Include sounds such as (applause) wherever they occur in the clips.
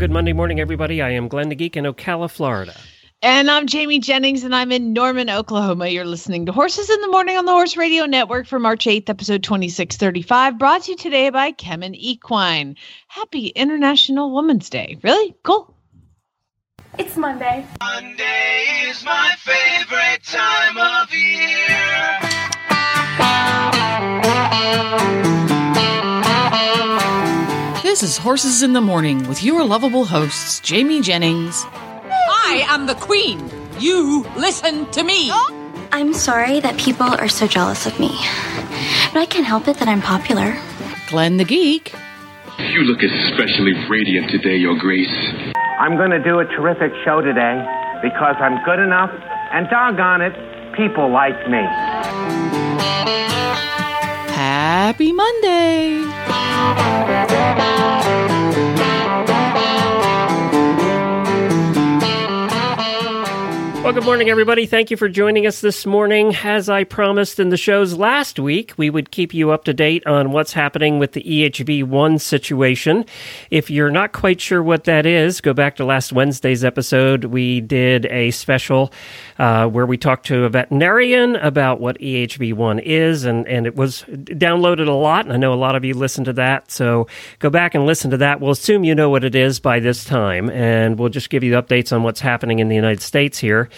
Good Monday morning, everybody. I am Glenn the Geek in Ocala, Florida. And I'm Jamie Jennings, and I'm in Norman, Oklahoma. You're listening to Horses in the Morning on the Horse Radio Network for March 8th, episode 2635, brought to you today by Kemin Equine. Happy International Women's Day. Really? Cool. It's Monday. Monday is my favorite time of year. This is Horses in the Morning with your lovable hosts, Jamie Jennings. I am the queen. You listen to me. I'm sorry that people are so jealous of me. But I can't help it that I'm popular. Glenn the Geek. You look especially radiant today, Your Grace. I'm going to do a terrific show today because I'm good enough, and doggone it, people like me. Happy Monday. Well, good morning, everybody. Thank you for joining us this morning. As I promised in the shows last week, we would keep you up to date on what's happening with the EHV1 situation. If you're not quite sure what that is, go back to last Wednesday's episode. We did a special uh, where we talked to a veterinarian about what EHV1 is, and, and it was downloaded a lot. And I know a lot of you listened to that. So go back and listen to that. We'll assume you know what it is by this time, and we'll just give you updates on what's happening in the United States here.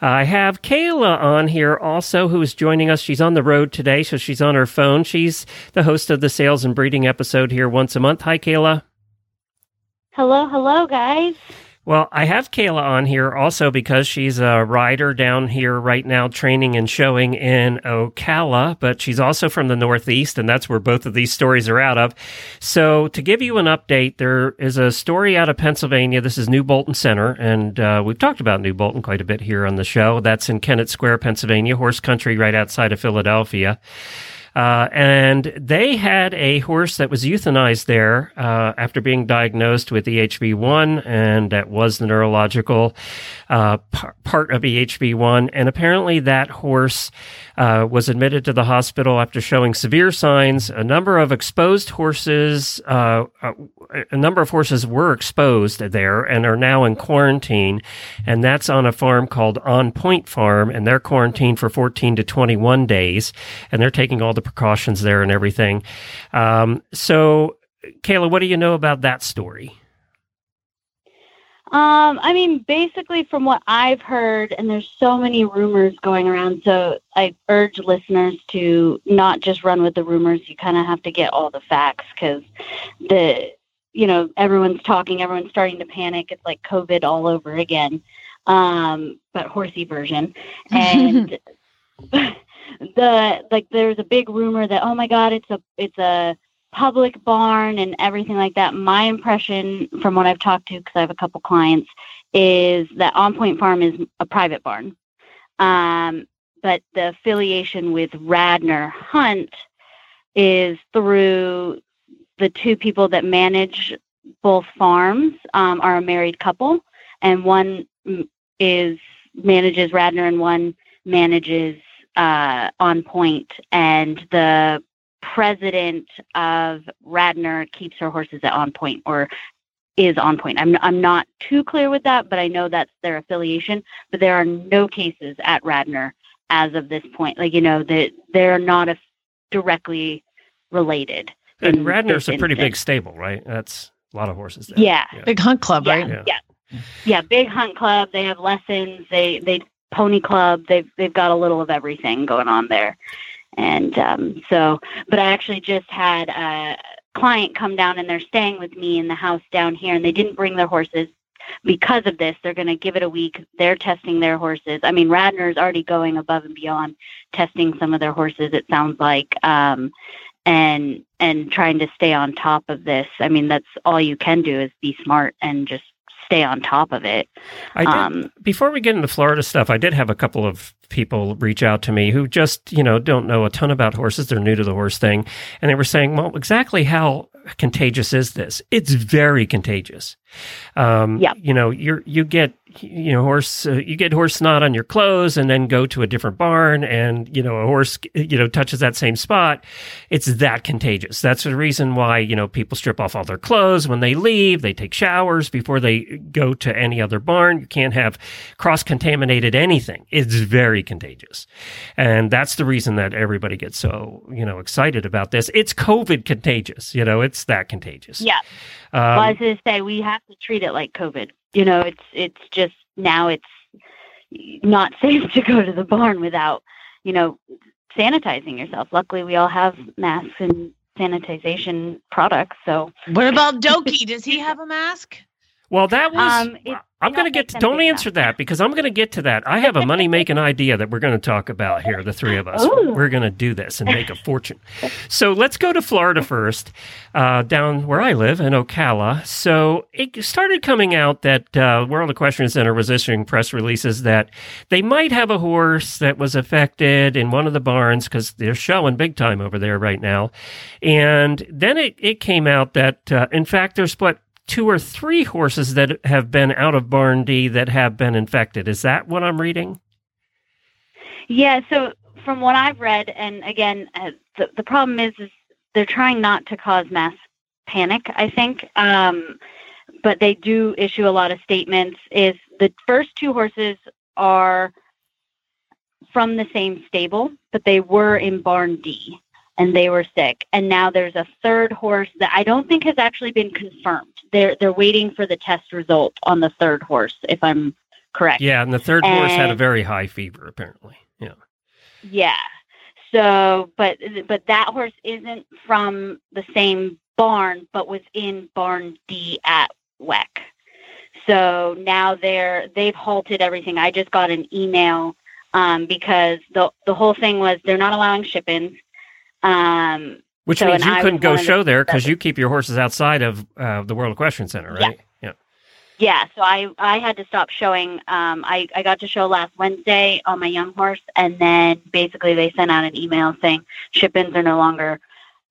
Uh, I have Kayla on here also, who is joining us. She's on the road today, so she's on her phone. She's the host of the Sales and Breeding episode here once a month. Hi, Kayla. Hello, hello, guys. Well, I have Kayla on here also because she's a rider down here right now training and showing in Ocala, but she's also from the Northeast, and that's where both of these stories are out of. So, to give you an update, there is a story out of Pennsylvania. This is New Bolton Center, and uh, we've talked about New Bolton quite a bit here on the show. That's in Kennett Square, Pennsylvania, horse country right outside of Philadelphia. Uh, and they had a horse that was euthanized there uh, after being diagnosed with EHV1, and that was the neurological uh, par- part of EHV1. And apparently, that horse uh, was admitted to the hospital after showing severe signs. A number of exposed horses, uh, a number of horses were exposed there and are now in quarantine. And that's on a farm called On Point Farm, and they're quarantined for 14 to 21 days, and they're taking all the precautions there and everything. Um, so, Kayla, what do you know about that story? Um, I mean, basically, from what I've heard, and there's so many rumors going around, so I urge listeners to not just run with the rumors. You kind of have to get all the facts because the, you know, everyone's talking, everyone's starting to panic. It's like COVID all over again, um, but horsey version. (laughs) And the like, there's a big rumor that oh my god, it's a it's a public barn and everything like that. My impression from what I've talked to, because I have a couple clients, is that On Point Farm is a private barn. Um, but the affiliation with Radnor Hunt is through the two people that manage both farms um, are a married couple, and one is manages Radnor and one manages uh, On Point, and the president of Radnor keeps her horses at On Point or is On Point. I'm I'm not too clear with that, but I know that's their affiliation. But there are no cases at Radnor as of this point. Like you know that they're not a, directly related. And Radnor's a pretty big stable, right? That's a lot of horses there. Yeah, yeah. Big hunt club, yeah, right? Yeah. yeah, yeah, big hunt club. They have lessons. They they pony club. They've they've got a little of everything going on there. And um, so, but I actually just had a client come down and they're staying with me in the house down here, and they didn't bring their horses because of this. They're going to give it a week. They're testing their horses. I mean, Radnor's already going above and beyond testing some of their horses. It sounds like. Um, and and trying to stay on top of this. I mean, that's all you can do is be smart and just stay on top of it. I did, Um, before we get into Florida stuff, I did have a couple of people reach out to me who just, you know, don't know a ton about horses. They're new to the horse thing. And they were saying, well, exactly how contagious is this? It's very contagious. Um, Yep. You know, you're, you get, you know, horse, uh, you get horse snot on your clothes and then go to a different barn and, you know, a horse, you know, touches that same spot. It's that contagious. That's the reason why, you know, people strip off all their clothes when they leave. They take showers before they go to any other barn. You can't have cross contaminated anything. It's very contagious. And that's the reason that everybody gets so, you know, excited about this. It's COVID contagious. You know, it's that contagious. yeah. Um, well, I was going to say we have to treat it like COVID. You know, it's it's just now it's not (laughs) safe to go to the barn without, you know, sanitizing yourself. Luckily, we all have masks and sanitization products. So, What about Doki? Does he have a mask? Well, that was. um, I'm going to get to, don't answer that because I'm going to get to that. I have a money (laughs) making idea that we're going to talk about here, the three of us. Ooh. We're going to do this and make a fortune. So let's go to Florida first, uh, down where I live in Ocala. So it started coming out that uh, World Equestrian Center was issuing press releases that they might have a horse that was affected in one of the barns because they're showing big time over there right now. And then it, it came out that, uh, in fact, there's what two or three horses that have been out of barn D that have been infected. Is that what I'm reading? yeah. So, from what I've read, and again, uh, the the problem is, is they're trying not to cause mass panic. I think, um, but they do issue a lot of statements. Is the first two horses are from the same stable, but they were in barn D and they were sick. And now there's a third horse that I don't think has actually been confirmed. They're they're waiting for the test result on the third horse, if I'm correct. Yeah, and the third horse had a very high fever, apparently. Yeah. Yeah. So, but but that horse isn't from the same barn, but was in barn D at WEC. So now they're they've halted everything. I just got an email um, because the the whole thing was they're not allowing ship-ins. Um, Which So, means you couldn't go of the show there because you keep your horses outside of uh, the World Equestrian Center, Yeah. right? Yeah. Yeah, so I I had to stop showing. Um, I I got to show last Wednesday on my young horse, and then basically they sent out an email saying ship-ins are no longer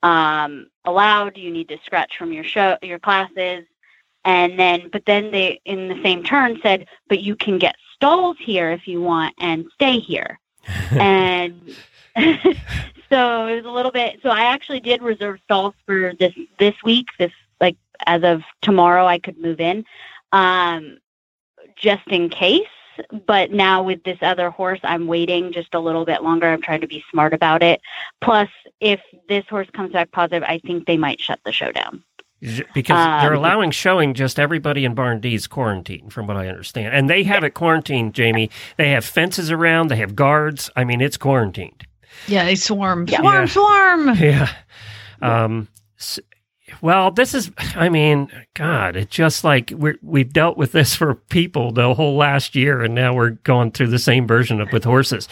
um, allowed. You need to scratch from your show your classes, and then but then they in the same turn said, but you can get stalls here if you want and stay here, (laughs) and (laughs) so it was a little bit. So I actually did reserve stalls for this this week. This like as of tomorrow, I could move in, um, just in case. But now with this other horse, I'm waiting just a little bit longer. I'm trying to be smart about it. Plus, if this horse comes back positive, I think they might shut the show down. Because they're Um, allowing showing just everybody in Barn D's quarantine, from what I understand. And they have it quarantined, Jamie. They have fences around, they have guards. I mean, it's quarantined. Yeah, they swarm. Yeah. Swarm, Yeah. swarm. Yeah. Um, s- well, this is, I mean, God, it's just like we're, we've dealt with this for people the whole last year, and now we're going through the same version of with horses.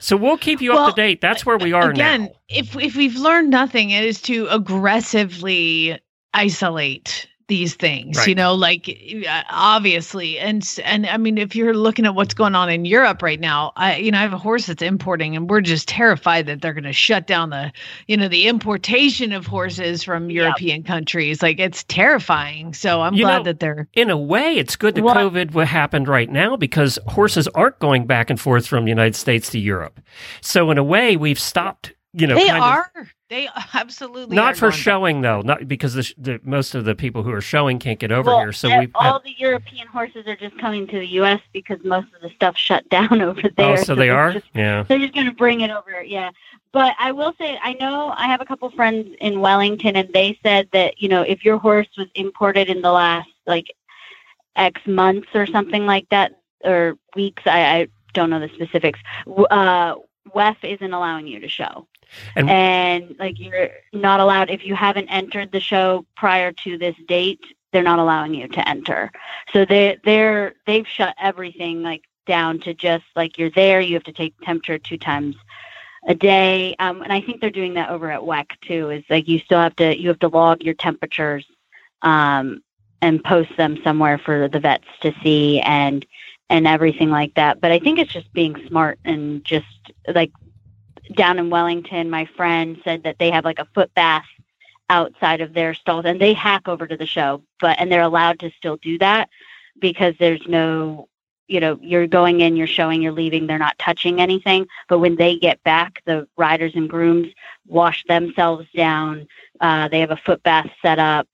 So we'll keep you Well, up to date. That's where we are now. Again, now. if if we've learned nothing, it is to aggressively isolate these things. You know, like uh, obviously, and and I mean, if you're looking at what's going on in Europe right now, I you know I have a horse that's importing, and we're just terrified that they're going to shut down the you know the importation of horses from European countries. Like it's terrifying. So I'm You glad know, that they're In a way, it's good that Well- COVID what happened right now because horses aren't going back and forth from the United States to Europe. So in a way, we've stopped. You know, they kind of- are they (laughs) absolutely not are for showing though, not because the, the most of the people who are showing can't get over Well, here. So uh, we've all the European horses are just coming to the U.S. because most of the stuff shut (laughs) down over there. oh, so they they're just- yeah. they're just going to bring it over, yeah. But I will say, I know I have a couple friends in Wellington, and they said that you know if your horse was imported in the last like X months or something like that, or weeks, I, I don't know the specifics. Uh, WEF isn't allowing you to show. And- and like you're not allowed if you haven't entered the show prior to this date they're not allowing you to enter. So they they're they've shut everything like down to just like you're there you have to take temperature two times a day. Um, and i think they're doing that over at WEC too is like you still have to you have to log your temperatures um, and post them somewhere for the vets to see. And and everything like that. But I think it's just being smart and just like down in Wellington, my friend said that they have like a foot bath outside of their stalls and they hack over to the show, but and they're allowed to still do that because there's no you know, you're going in, you're showing, you're leaving, they're not touching anything. But when they get back, the riders and grooms wash themselves down. Uh, they have a foot bath set up.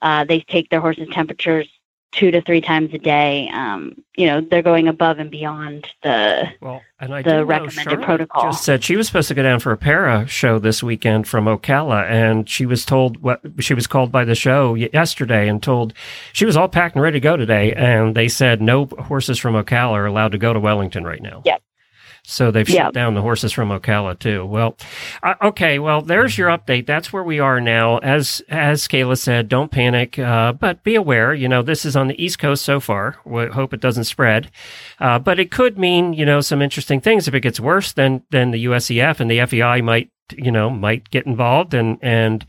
Uh, they take their horses' temperatures two to three times a day. Um, you know, they're going above and beyond the well, and I the recommended Charlotte protocol. Just said she was supposed to go down for a para show this weekend from Ocala, and she was told what she was called by the show yesterday and told she was all packed and ready to go today, and they said no horses from Ocala are allowed to go to Wellington right now. Yep. So they've Yeah. shut down the horses from Ocala too. Well, uh, okay. Well, there's your update. That's where we are now. As as Kayla said, don't panic, uh, but be aware. You know, this is on the East Coast so far. We hope it doesn't spread, uh, but it could mean you know some interesting things. If it gets worse, then then the USEF and the FEI might you know might get involved and and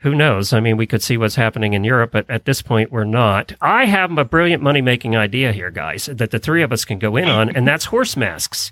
who knows? I mean, we could see what's happening in Europe, but at this point, we're not. I have a brilliant money making idea here, guys, that the three of us can go in on, and that's horse masks.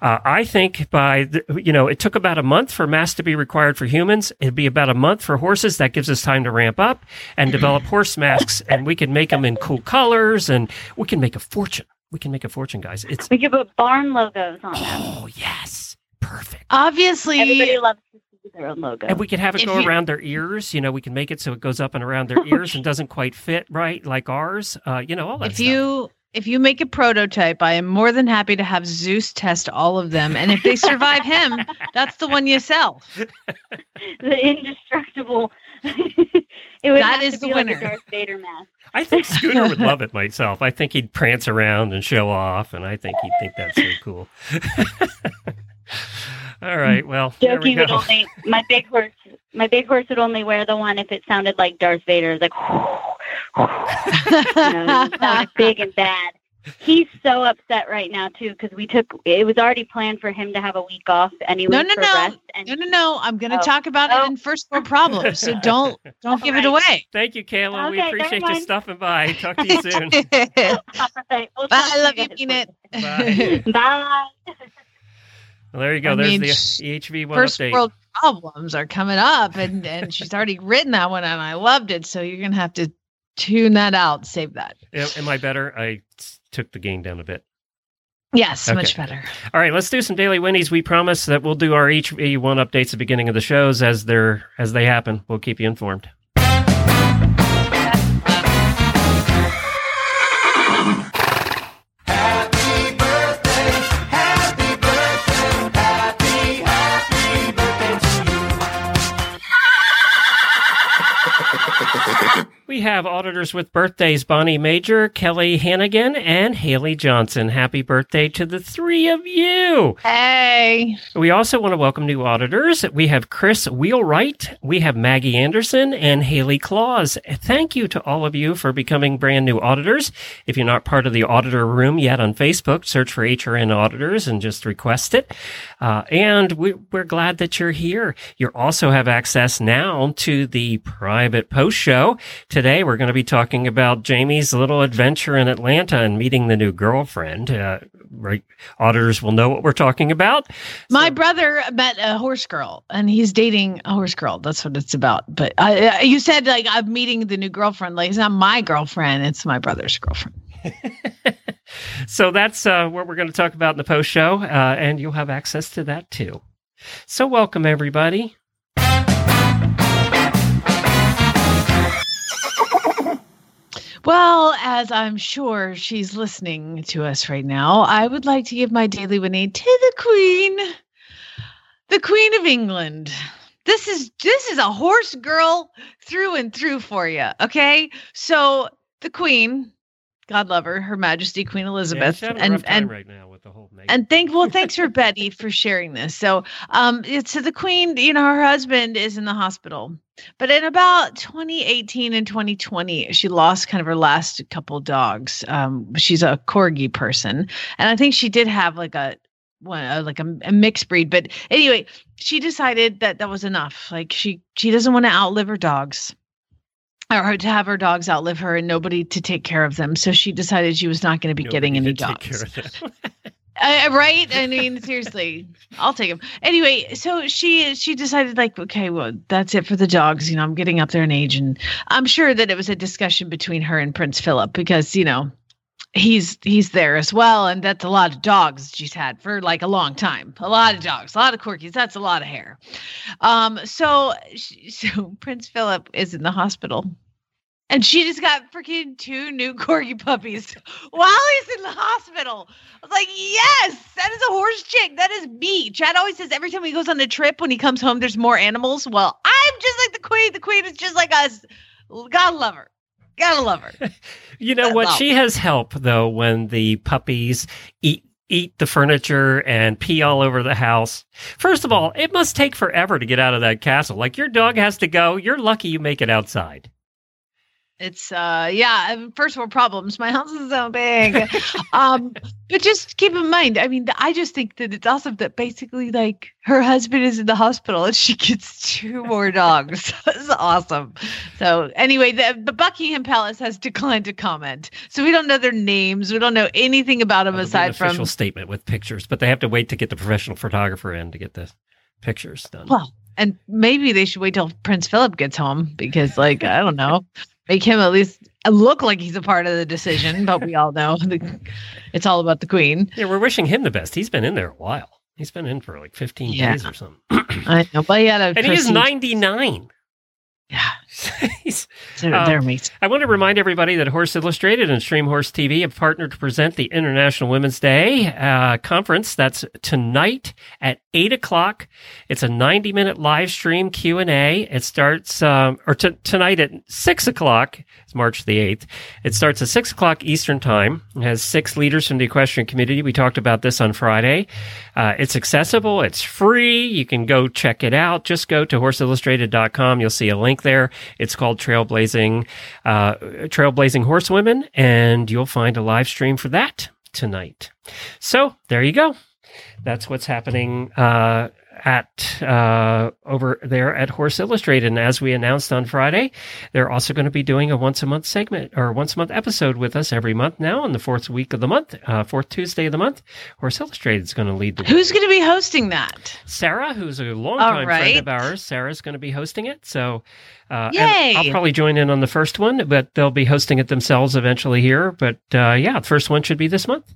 Uh, I think by, the, you know, it took about a month for masks to be required for humans. It'd be about a month for horses. That gives us time to ramp up and develop horse masks, and we can make them in cool colors, and we can make a fortune. We can make a fortune, guys. It's We could put barn logos on them. oh yes, perfect. Obviously, Everybody loves to see their own logo. And we could have it If go you- around their ears. You know, we can make it so it goes up and around their (laughs) ears and doesn't quite fit right like ours. Uh, you know, all that if stuff. you if you make a prototype, I am more than happy to have Zeus test all of them, and if they survive him, that's the one you sell. (laughs) the indestructible. (laughs) it would That have is to the be like winner. a Darth Vader mask. I think Scooter would love it myself. I think he'd prance around and show off, and I think he'd think that's so cool. All right, well, there we would go. only my big horse. My big horse would only wear the one if it sounded like Darth Vader, like (laughs) you know, big and bad. He's so upset right now too because we took. It was already planned for him to have a week off anyway No, no, for no. rest. And No, no, no. I'm going to Oh. talk about Oh. it in oh. first world problems, so (laughs) don't don't give it away. Thank you, Kayla. we appreciate never you mind. stopping by. (laughs) Talk to you soon. Bye. Bye. We'll talk I to love you, guys Peanut. Bye. Bye. Well, there you go. I There's mean, the EHV one First update. world problems are coming up, and and (laughs) she's already written that one, and I loved it. So you're going to have to tune that out. Save that. Am, am I better? I took the gain down a bit. Yes, Okay. much better. All right, let's do some daily winnies. We promise that we'll do our HV one updates at the beginning of the shows as they're as they happen. We'll keep you informed. We have auditors with birthdays Bonnie Major, Kelly Hannigan, and Haley Johnson. Happy birthday to the three of you. Hey. We also want to welcome new auditors. We have Chris Wheelwright, we have Maggie Anderson, and Haley Claus. Thank you to all of you for becoming brand new auditors. If you're not part of the auditor room yet on Facebook, search for HRN auditors and just request it. Uh, and we, we're glad that you're here. You also have access now to the private post show. Today, we're going to be talking about Jamie's little adventure in Atlanta and meeting the new girlfriend. Uh, right, auditors will know what we're talking about. My brother met a horse girl, and he's dating a horse girl. That's what it's about. But I, I- you said like I'm meeting the new girlfriend. Like it's not my girlfriend; it's my brother's girlfriend. (laughs) So that's uh, what we're going to talk about in the post show, uh, and you'll have access to that too. So, welcome everybody. Well, as I'm sure she's listening to us right now, I would like to give my daily Winnie to the Queen, the Queen of England. This is this is a horse girl through and through for you. Okay, so the Queen, God love her, Her Majesty Queen Yeah, Elizabeth, a and and right now with the whole and thank well, thanks for (laughs) Betty for sharing this. So, um, it's so the Queen, you know, her husband is in the hospital, but in about 2018 and 2020, she lost kind of her last couple dogs. Um, she's a corgi person, and I think she did have like a one uh, like a, a mixed breed. But anyway, she decided that that was enough. Like she she doesn't want to outlive her dogs. Or to have her dogs outlive her and nobody to take care of them. So she decided she was not going to be getting any Nobody to take dogs. them. (laughs) Uh, right? I mean, seriously, I'll take him. Anyway, so she she decided like, okay, well, that's it for the dogs. You know, I'm getting up there in age, and I'm sure that it was a discussion between her and Prince Philip because you know he's he's there as well, and that's a lot of dogs she's had for like a long time. A lot of dogs, a lot of corgis. That's a lot of hair. Um, so so (laughs) Prince Philip is in the hospital. And she just got freaking two new corgi puppies (laughs) while he's in the hospital. I was like, yes, that is a horse chick. That is me. Chad always says every time he goes on a trip, when he comes home, there's more animals. Well, I'm just like the queen. The queen is just like us. Gotta love her. Gotta love her. (laughs) You know what? She has help though when the puppies eat eat the furniture and pee all over the house. First of all, it must take forever to get out of that castle. Like your dog has to go. You're lucky you make it outside. It's uh yeah, um, first world problems. My house is so big. (laughs) um but just keep in mind, I mean, I just think that it's awesome that basically like her husband is in the hospital and she gets two more dogs. (laughs) That's awesome. So anyway, the, the Buckingham Palace has declined to comment. So we don't know their names. We don't know anything about them There'll aside an official from statement with pictures, but they have to wait to get the professional photographer in to get the pictures done. well, and maybe they should wait till Prince Philip gets home because like I don't know, make him at least look like he's a part of the decision, but we all know the, (laughs) it's all about the queen. yeah, we're wishing him the best. He's been in there a while. He's been in for like 15 Yeah. days or something. I know, but he had a (laughs) and he is 99. Yeah, He's- they're, Um, they're amazing. I want to remind everybody that Horse Illustrated and Stream Horse TV have partnered to present the International Women's Day uh, conference. That's tonight at eight o'clock. It's a ninety-minute live stream Q and A. It starts um, or t- tonight at six o'clock. It's March the eighth. It starts at six o'clock Eastern time. It has six leaders from the equestrian community. We talked about this on Friday. Uh, it's accessible. It's free. You can go check it out. Just go to horseillustrated.com. You'll see a link there. It's called Trailblazing, uh, Trailblazing Horsewomen, and you'll find a live stream for that tonight. So there you go. That's what's happening uh, at uh, over there at Horse Illustrated. And as we announced on Friday, they're also going to be doing a once a month segment or once a month episode with us every month now on the fourth week of the month, uh, fourth Tuesday of the month. Horse Illustrated is going to lead the. Who's going to be hosting that? Sarah, who's a longtime right. friend of ours. Sarah's going to be hosting it. So, uh, Yay! I'll probably join in on the first one, but they'll be hosting it themselves eventually here. But uh, yeah, the first one should be this month.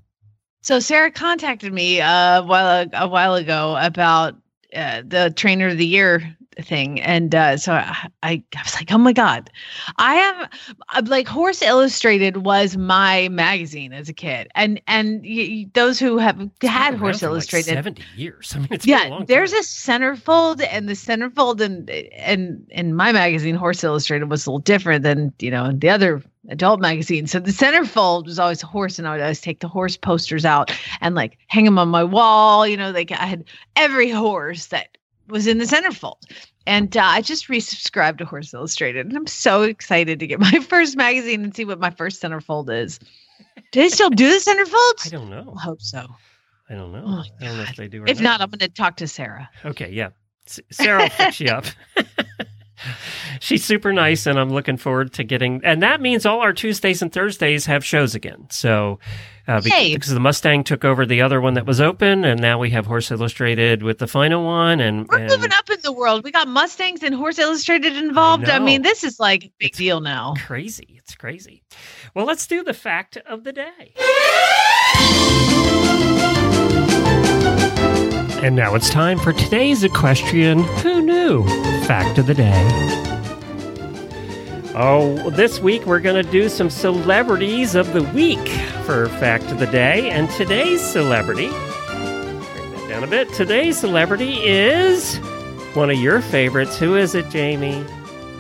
So Sarah contacted me uh, a while a while ago about uh, the trainer of the year thing, and uh, so I, I was like, oh my god, I have I'm like Horse Illustrated was my magazine as a kid, and and y- those who have had Horse for like Illustrated 70 years. (laughs) I mean, it's a yeah, long there's a centerfold, and the centerfold and and in my magazine, Horse Illustrated was a little different than you know the other adult magazine. So the centerfold was always a horse, and I would always take the horse posters out and like hang them on my wall. You know, like I had every horse that was in the centerfold. And uh, I just resubscribed to Horse Illustrated, and I'm so excited to get my (laughs) first magazine and see what my first centerfold is. Do they still do the centerfolds? I don't know. I hope so. I don't know. Oh, I don't know if they do. Or If not, I'm going to talk to Sarah. Okay, yeah. Sarah will fix you up. (laughs) (laughs) She's super nice, and I'm looking forward to getting. And that means all our Tuesdays and Thursdays have shows again. So, uh, because the Mustang took over the other one that was open, and now we have Horse Illustrated with the final one. And, We're and moving up in the world. We got Mustangs and Horse Illustrated involved. I, know. mean, this is like a big deal now. crazy. It's crazy. Well, let's do the fact of the day. And now it's time for today's equestrian Who Knew Fact of the Day. Oh, this week we're going to do some celebrities of the week for Fact of the Day. And today's celebrity, bring that down a bit. Today's celebrity is one of your favorites. Who is it, Jamie?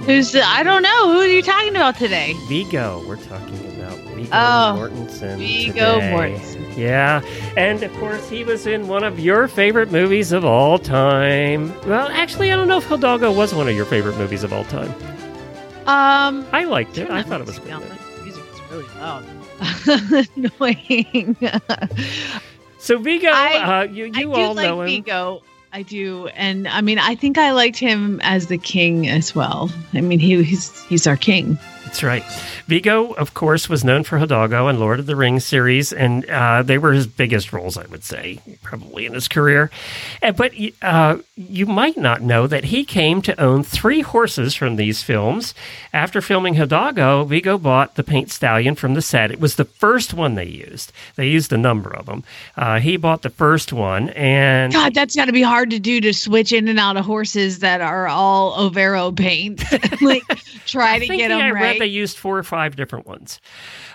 Who's I don't know. Who are you talking about today? Viggo. We're talking about Viggo Oh, Mortensen. Viggo. Mortensen. Yeah. And of course, he was in one of your favorite movies of all time. Well, actually, I don't know if Hidalgo was one of your favorite movies of all time. Um, I liked it. I thought it was good. That music is really loud. (laughs) Annoying. So, Viggo, I- uh, you, I you do all like know him. Viggo. I do, and I mean, I think I liked him as the king as well. I mean, he, he's he's our king. That's right. Viggo, of course, was known for Hidalgo and Lord of the Rings series, and uh, they were his biggest roles, I would say, probably in his career. Uh, but uh, you might not know that he came to own three horses from these films. After filming Hidalgo, Viggo bought the paint stallion from the set. It was the first one they used. They used a number of them. Uh, he bought the first one, and God, that's got to be hard to do to switch in and out of horses that are all Overo paint. (laughs) like try to get them I right. read they used four or five different ones.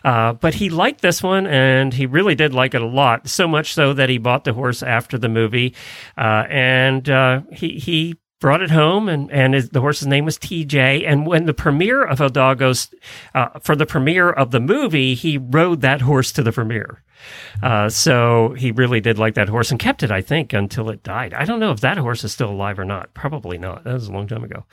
Uh, but he liked this one, and he really did like it a lot. So much so that he bought the horse after the movie, uh, and uh, he he brought it home, and and his, the horse's name was TJ. And when the premiere of Hidalgo's, uh, for the premiere of the movie, he rode that horse to the premiere. Uh, so he really did like that horse and kept it, I think, until it died. I don't know if that horse is still alive or not. Probably not. That was a long time ago.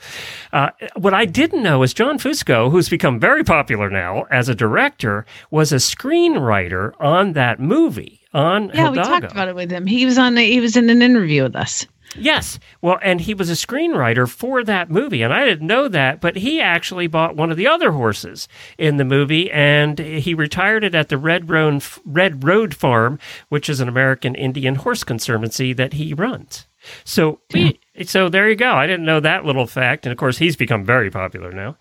Uh, what I didn't know is John Fusco, who's become very popular now as a director, was a screenwriter on that movie. On yeah, we talked about it with him. He was on. A, he was in an interview with us. Yes. Well, and he was a screenwriter for that movie, and I didn't know that, but he actually bought one of the other horses in the movie, and he retired it at the Red Road, Red Road Farm, which is an American Indian horse conservancy that he runs. So, we, (laughs) so there you go. I didn't know that little fact, and of course, he's become very popular now.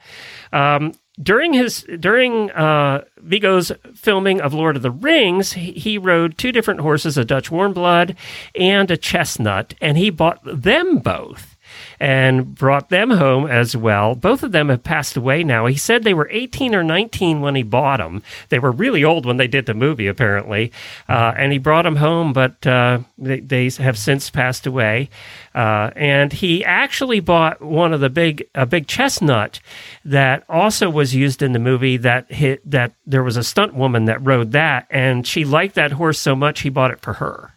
Um, during his during uh, Viggo's filming of Lord of the Rings, he, he rode two different horses, a Dutch Warmblood and a Chestnut, and he bought them both and brought them home as well. Both of them have passed away now. He said they were 18 or 19 when he bought them. They were really old when they did the movie, apparently. Uh, and he brought them home, but uh, they, they, have since passed away. Uh, and he actually bought one of the big, a big chestnut that also was used in the movie. That hit that there was a stunt woman that rode that, and she liked that horse so much he bought it for her.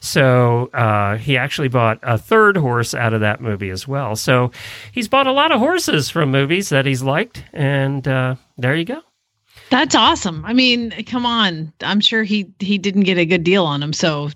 So uh, he actually bought a third horse out of that movie as well. So he's bought a lot of horses from movies that he's liked, and uh, there you go. That's awesome. I mean, come on. I'm sure he he didn't get a good deal on him. So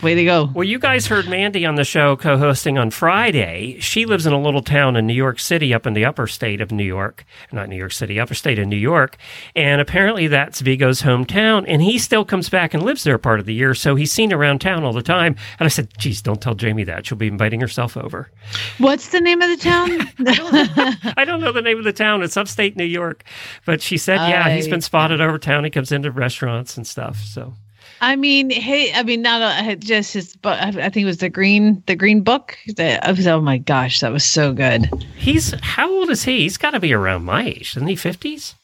way to go. Well, you guys heard Mandy on the show co-hosting on Friday. She lives in a little town in New York City, up in the upper state of New York, not New York City, upper state of New York, and apparently that's Viggo's hometown. And he still comes back and lives there part of the year, so he's seen around town all the time. And I said, "Geez, don't tell Jamie that. She'll be inviting herself over." What's the name of the town? (laughs) I don't know the name of the town. It's upstate New York, but she said, "Yeah, I, he's been spotted over town. He comes into restaurants and stuff." So. I mean, hey, I mean, not a, just his, but I think it was the green, the green book. The, oh my gosh, that was so good. He's how old is he? He's got to be around my age, isn't he? Fifties.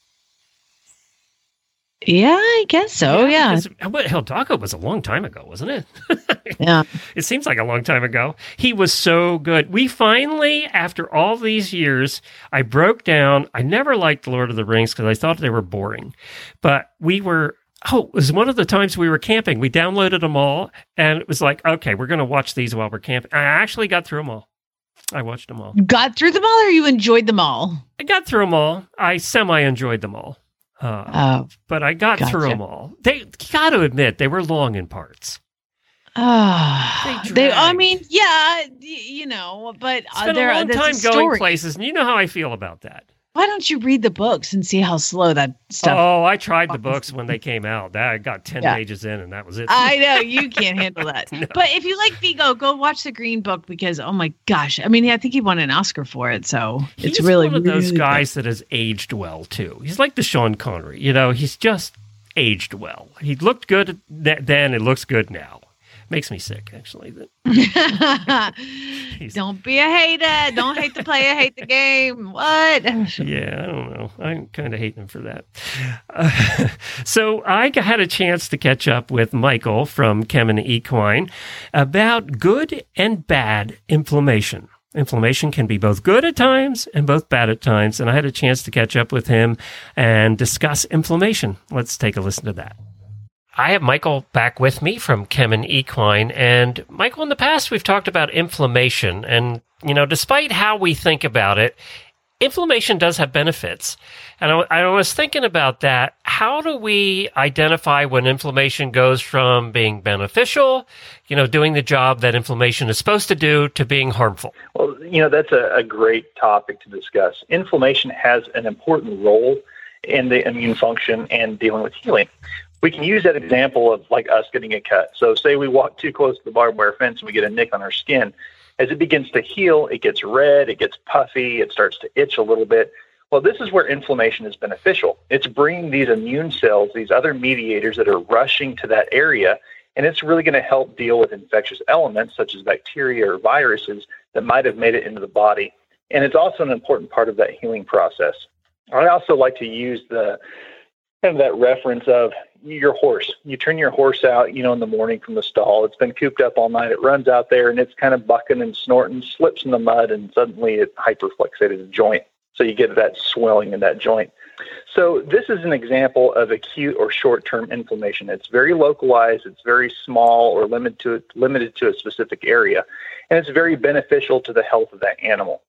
Yeah, I guess so. Yeah. yeah. But Hidalgo was a long time ago, wasn't it? (laughs) yeah. It seems like a long time ago. He was so good. We finally, after all these years, I broke down. I never liked Lord of the Rings because I thought they were boring. But we were Oh, it was one of the times we were camping. We downloaded them all, and it was like, okay, we're going to watch these while we're camping. I actually got through them all. I watched them all. Got through them all, or you enjoyed them all? I got through them all. I semi enjoyed them all. Uh, oh, but I got gotcha. through them all. They got to admit they were long in parts. Ah, they, they, I mean, yeah, you know, but it's been a long time going places, and you know how I feel about that. Why don't you read the books and see how slow that stuff? Oh, I tried the (laughs) books when they came out. That I got ten yeah. pages in, and that was it. I (laughs) know you can't handle that. (laughs) no. But if you like Viggo, go watch the Green Book because oh my gosh, I mean, I think he won an Oscar for it. So he's it's really one of those really guys good. that has aged well too. He's like the Sean Connery. You know, he's just aged well. He looked good then; it looks good now. Makes me sick, actually. (laughs) don't be a hater. Don't hate the player, hate the game. What? (laughs) Yeah, I don't know. I'm kind of hating him for that. Uh, (laughs) so I had a chance to catch up with Michael from Kemin Equine about good and bad inflammation. Inflammation can be both good at times and both bad at times. And I had a chance to catch up with him and discuss inflammation. Let's take a listen to that. I have Michael back with me from Kemin Equine. And Michael, in the past, we've talked about inflammation. And, you know, despite how we think about it, inflammation does have benefits. And I, I, was thinking about that. How do we identify when inflammation goes from being beneficial, you know, doing the job that inflammation is supposed to do, to being harmful? Well, you know, that's a, a great topic to discuss. Inflammation has an important role in the immune function and dealing with healing. We can use that example of like us getting a cut. So, say we walk too close to the barbed wire fence and we get a nick on our skin as it begins to heal, it gets red, it gets puffy, it starts to itch a little bit. Well, this is where inflammation is beneficial. It's bringing these immune cells, these other mediators that are rushing to that area, and it's really going to help deal with infectious elements such as bacteria or viruses that might have made it into the body. And it's also an important part of that healing process. I also like to use the kind of that reference of your horse. You turn your horse out, you know, in the morning from the stall. It's been cooped up all night. It runs out there and it's kind of bucking and snorting, slips in the mud, and suddenly it hyperflexated a joint. So you get that swelling in that joint. So this is an example of acute or short-term inflammation. It's very localized. It's very small or limited to limited to a specific area, and it's very beneficial to the health of that animal.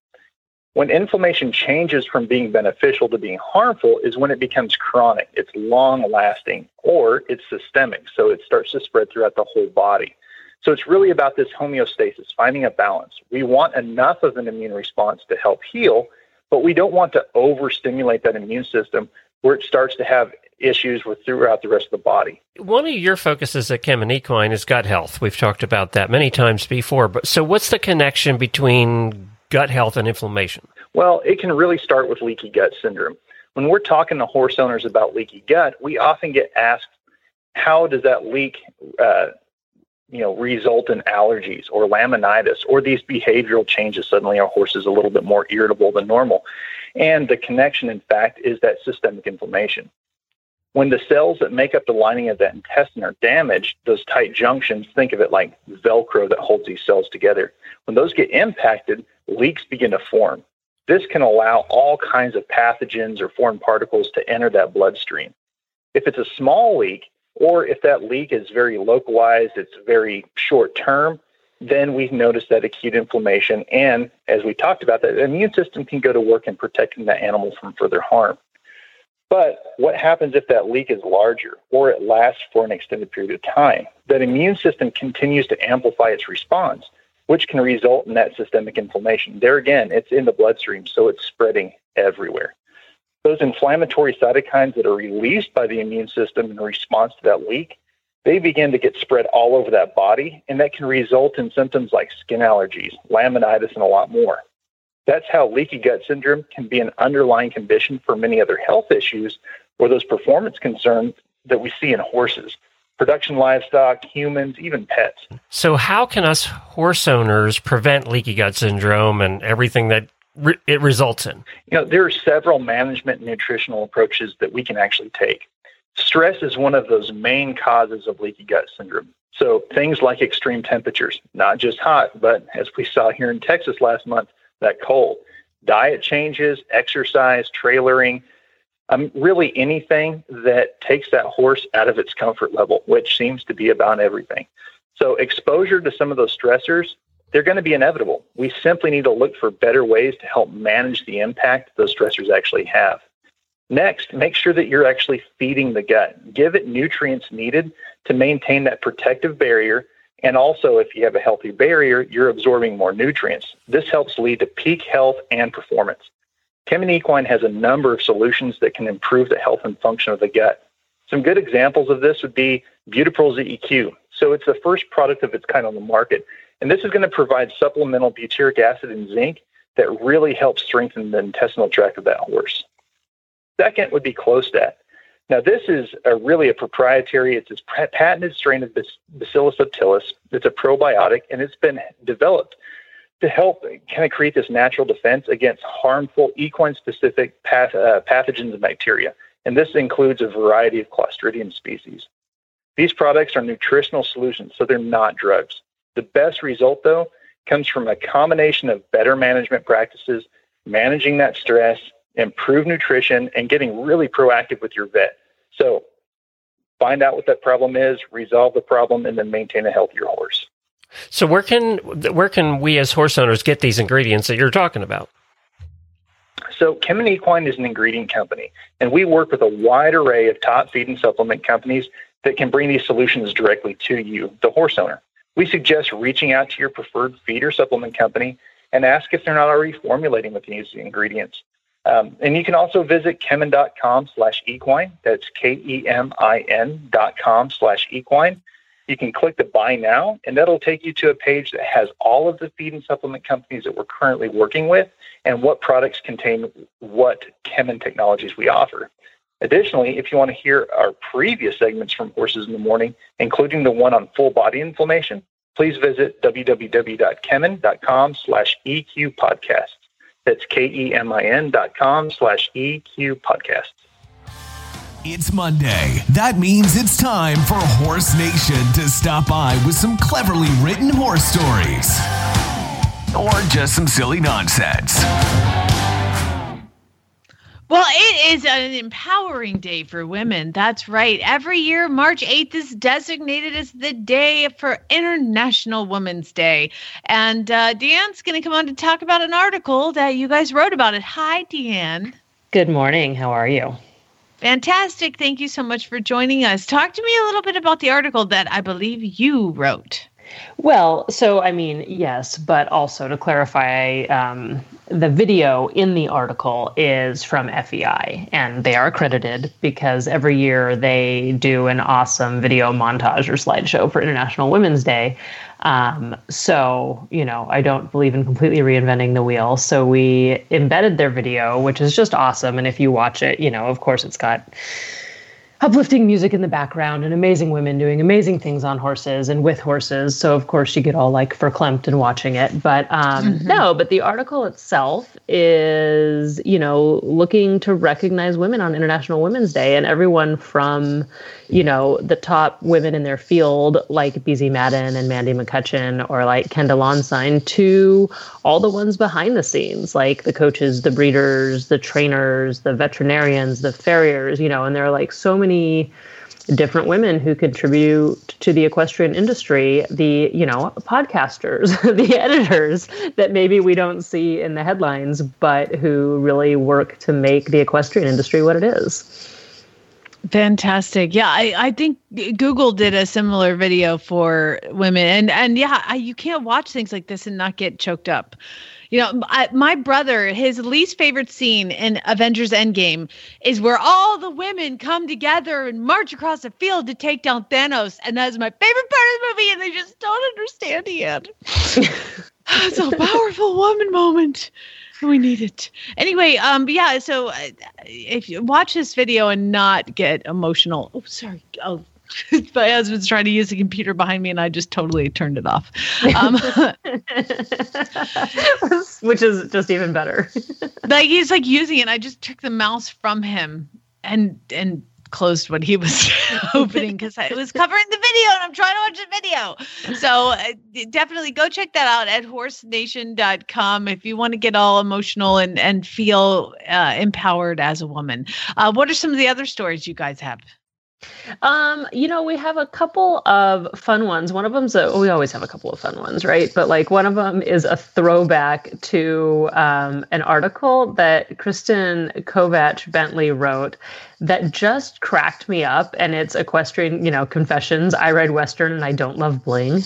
When inflammation changes from being beneficial to being harmful is when it becomes chronic. It's long lasting or it's systemic. So it starts to spread throughout the whole body. So it's really about this homeostasis, finding a balance. We want enough of an immune response to help heal, but we don't want to overstimulate that immune system where it starts to have issues with throughout the rest of the body. One of your focuses at Kemin Equine is gut health. We've talked about that many times before. But so what's the connection between gut health and inflammation? Well, it can really start with leaky gut syndrome. When we're talking to horse owners about leaky gut, we often get asked, how does that leak, uh, you know, result in allergies or laminitis or these behavioral changes? Suddenly, our horse is a little bit more irritable than normal. And the connection, in fact, is that systemic inflammation. When the cells that make up the lining of that intestine are damaged, those tight junctions, think of it like Velcro that holds these cells together. When those get impacted, leaks begin to form. This can allow all kinds of pathogens or foreign particles to enter that bloodstream. If it's a small leak, or if that leak is very localized, it's very short term, then we notice that acute inflammation. And as we talked about, the immune system can go to work in protecting that animal from further harm. But what happens if that leak is larger or it lasts for an extended period of time? That immune system continues to amplify its response which can result in that systemic inflammation. There again, it's in the bloodstream, so it's spreading everywhere. Those inflammatory cytokines that are released by the immune system in response to that leak, they begin to get spread all over that body, and that can result in symptoms like skin allergies, laminitis, and a lot more. That's how leaky gut syndrome can be an underlying condition for many other health issues or those performance concerns that we see in horses production livestock, humans, even pets. So, how can us horse owners prevent leaky gut syndrome and everything that re- it results in? You know, there are several management and nutritional approaches that we can actually take. Stress is one of those main causes of leaky gut syndrome. So, things like extreme temperatures, not just hot, but as we saw here in Texas last month, that cold. Diet changes, exercise, trailering, um, really anything that takes that horse out of its comfort level, which seems to be about everything. So, exposure to some of those stressors, they're going to be inevitable. We simply need to look for better ways to help manage the impact those stressors actually have. Next, make sure that you're actually feeding the gut. Give it nutrients needed to maintain that protective barrier. And also, if you have a healthy barrier, you're absorbing more nutrients. This helps lead to peak health and performance. Kemin Equine has a number of solutions that can improve the health and function of the gut. Some good examples of this would be ButiPEARL ZEQ. So it's the first product of its kind on the market. And this is going to provide supplemental butyric acid and zinc that really helps strengthen the intestinal tract of that horse. Second would be Clostat. Now, this is a really a proprietary, it's a patented strain of Bacillus subtilis. It's a probiotic, and it's been developed to help kind of create this natural defense against harmful equine specific path, uh, pathogens and bacteria. And this includes a variety of Clostridium species. These products are nutritional solutions, so they're not drugs. The best result, though, comes from a combination of better management practices, managing that stress, improve nutrition, and getting really proactive with your vet. So find out what that problem is, resolve the problem, and then maintain a healthier horse. So where can where can we as horse owners get these ingredients that you're talking about? So, Kemin Equine is an ingredient company, and we work with a wide array of top feed and supplement companies that can bring these solutions directly to you, the horse owner. We suggest reaching out to your preferred feed or supplement company and ask if they're not already formulating with these ingredients. Um, and you can also visit kemin.com slash equine. That's K-E-M-I-N dot com slash equine. You can click the buy now, and that'll take you to a page that has all of the feed and supplement companies that we're currently working with and what products contain what Kemin technologies we offer. Additionally, if you want to hear our previous segments from Horses in the Morning, including the one on full body inflammation, please visit www.kemin.com slash EQ podcasts. That's K-E-M-I-N dot com slash EQ podcast. It's Monday. That means it's time for Horse Nation to stop by with some cleverly written horse stories. Or just some silly nonsense. Well, it is an empowering day for women. That's right. Every year, March 8th is designated as the day for International Women's Day. And uh, DeAnn's going to come on to talk about an article that you guys wrote about it. Hi, DeAnn. Good morning. How are you? Fantastic. Thank you so much for joining us. Talk to me a little bit about the article that I believe you wrote. Well, so I mean, yes, but also to clarify, um, the video in the article is from FEI, and they are accredited because every year they do an awesome video montage or slideshow for International Women's Day. Um, so, you know, I don't believe in completely reinventing the wheel. So we embedded their video, which is just awesome. And if you watch it, you know, of course, it's got uplifting music in the background and amazing women doing amazing things on horses and with horses. So of course you get all like verklempt in watching it. But um, mm-hmm. no, but the article itself is, you know, looking to recognize women on International Women's Day and everyone from, you know, the top women in their field like Beezie Madden and Mandy McCutcheon or like Kendall Ensign to all the ones behind the scenes, like the coaches, the breeders, the trainers, the veterinarians, the farriers, you know, and there are like so many many different women who contribute to the equestrian industry the you know podcasters (laughs) the editors that maybe we don't see in the headlines but who really work to make the equestrian industry what it is Fantastic. Yeah, I, I think Google did a similar video for women. And and yeah, I, you can't watch things like this and not get choked up. You know, I, my brother, his least favorite scene in Avengers Endgame is where all the women come together and march across a field to take down Thanos. And that's my favorite part of the movie. And they just don't understand yet. (laughs) it's a powerful woman moment. We need it. Anyway, um, yeah, so uh, if you watch this video and not get emotional, oh, sorry. Oh, (laughs) my husband's trying to use the computer behind me and I just totally turned it off. Um, (laughs) Which is just even better. (laughs) like he's like using it. I just took the mouse from him and and closed what he was opening because it was covering the video and I'm trying to watch the video. So uh, definitely go check that out at horsenation.com if you want to get all emotional and, and feel uh, empowered as a woman. Uh, what are some of the other stories you guys have? Um, you know, we have a couple of fun ones. One of them's a, we always have a couple of fun ones, right? But like one of them is a throwback to um, an article that Kristen Kovatch Bentley wrote that just cracked me up. And it's equestrian, you know, confessions. I ride Western and I don't love bling.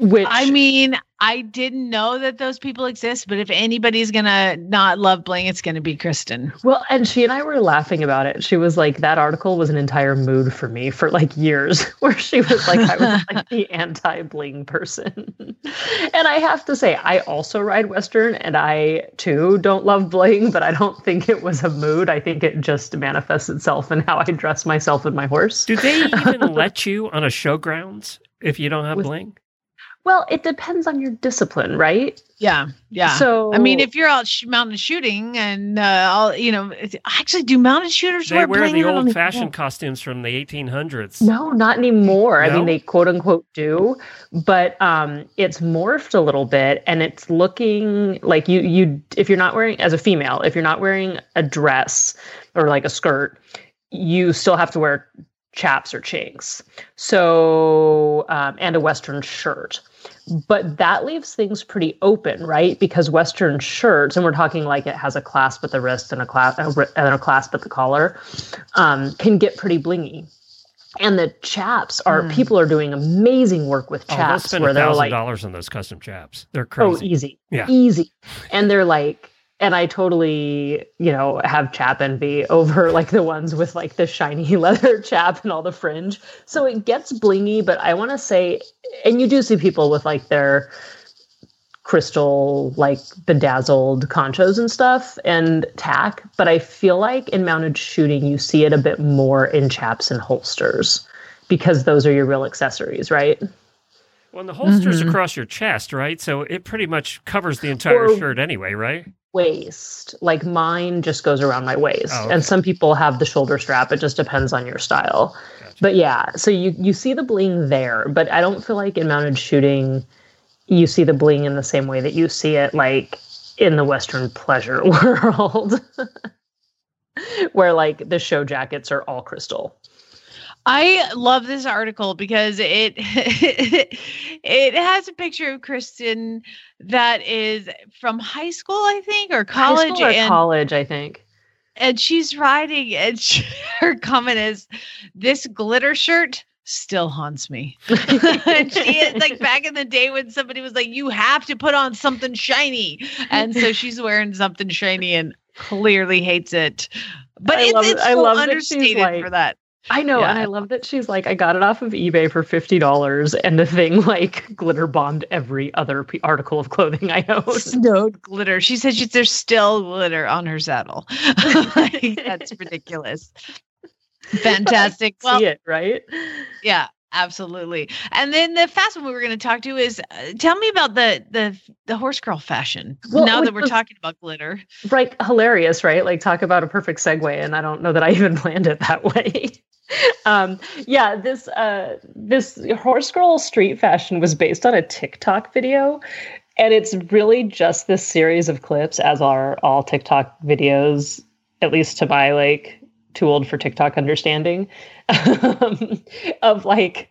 Which I mean, I didn't know that those people exist, but if anybody's gonna not love bling, it's gonna be Kristen. Well, and she and I were laughing about it. She was like, that article was an entire mood for me for like years, (laughs) where she was like, I was like the (laughs) anti-bling person. (laughs) and I have to say, I also ride Western and I too don't love bling, but I don't think it was a mood. I think it just manifests itself in how I dress myself and my horse. Do they even let you on a showgrounds if you don't have With- bling? Well, it depends on your discipline, right? Yeah, yeah. So I mean, if you're out sh- mountain shooting and uh, all, you know, actually, do mountain shooters they wear, wear the old-fashioned costumes from the 1800s? No, not anymore. No? I mean, they quote unquote do, but um, it's morphed a little bit, and it's looking like you you if you're not wearing as a female, if you're not wearing a dress or like a skirt, you still have to wear chaps or chinks. So, um, and a Western shirt but that leaves things pretty open, right? Because Western shirts, and we're talking like it has a clasp at the wrist and a clasp and a clasp at the collar, um, can get pretty blingy. And the chaps are Mm. people are doing amazing work with Oh, chaps spend where they're like dollars on those custom chaps. They're crazy. Oh, crazy. easy. Yeah. Easy. And they're like, and I totally, you know, have chap envy over like the ones with like the shiny (laughs) leather chap and all the fringe. So it gets blingy, but I want to say, and you do see people with like their crystal, like bedazzled conchos and stuff and tack. But I feel like in mounted shooting, you see it a bit more in chaps and holsters because those are your real accessories, right? Well, and the holster's Mhm. across your chest, right? So it pretty much covers the entire Or- shirt anyway, right? Waist. Like mine just goes around my waist. Oh, okay. And some people have the shoulder strap. It just depends on your style. But yeah, so you you see the bling there, but I don't feel like in mounted shooting you see the bling in the same way that you see it like in the western pleasure (laughs) world. (laughs) Where like the show jackets are all crystal. I love this article because it (laughs) it has a picture of Kristen that is from high school, I think, or college, or and college, I think. and she's riding, and (laughs) she, her comment is, "This glitter shirt." Still haunts me. (laughs) and she is like back in the day when somebody was like, "You have to put on something shiny," and so she's wearing something shiny and clearly hates it. But I it's, love- it's I love that understated like- for that. I know, and I love that she's like, I got it off of eBay for fifty dollars, and the thing (laughs) like glitter bombed every other p- article of clothing I own. snowed glitter. She said she, there's still glitter on her saddle. (laughs) Like, that's ridiculous. (laughs) Fantastic. Well, See it, right? yeah, absolutely. And then the fast one we were going to talk to is uh, tell me about the the the horse girl fashion. Well, now that we're talking about glitter. Right, hilarious, right? Like talk about a perfect segue, and I don't know that I even (laughs) planned it that way. um, yeah, this uh, this horse girl street fashion was based on a TikTok video, and it's really just this series of clips, as are all TikTok videos, at least to my like too old for TikTok understanding, (laughs) um, of like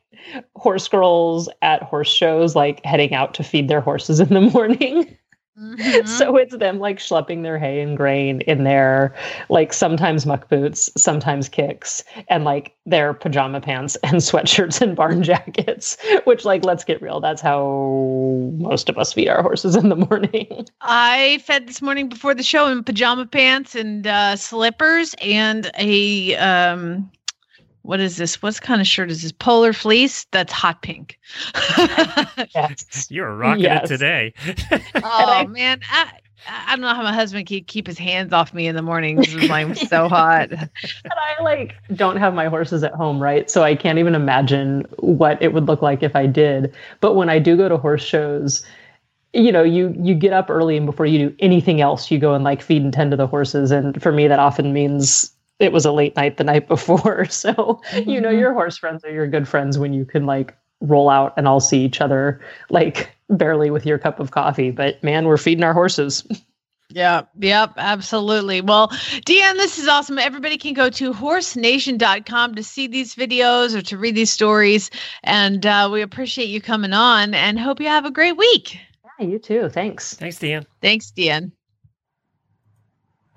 horse girls at horse shows, like heading out to feed their horses in the (laughs) morning. (laughs) So it's them like schlepping their hay and grain in their like sometimes muck boots, sometimes kicks, and like their pajama pants (laughs) and sweatshirts and barn (laughs) jackets. Which, like, let's get real, that's how most of us feed our horses in the morning. I fed this morning before the show in pajama pants and uh, slippers and a um, what is this? What kind of shirt is this? Polar fleece that's hot pink. (laughs) yes. You're rocking Yes. it today. (laughs) Oh (laughs) man, I, I don't know how my husband can keep his hands off me in the mornings. It's like so hot. And I like don't have my horses at home, right? So I can't even imagine what it would look like if I did. But when I do go to horse shows, you know, you you get up early and before you do anything else, you go and like feed and tend to the horses. And for me, that often means it was a late night the night before. (laughs) So you know, your horse friends are your good friends when you can like roll out and all see each other like barely with your cup of coffee. But man, we're feeding our horses. (laughs) Yeah, yep, absolutely. Well, DeAnn, this is awesome. Everybody can go to horsenation.com to see these videos or to read these stories. And uh, we appreciate you coming on and hope you have a great week. Yeah, you too. Thanks. Thanks, DeAnn. Thanks, DeAnn.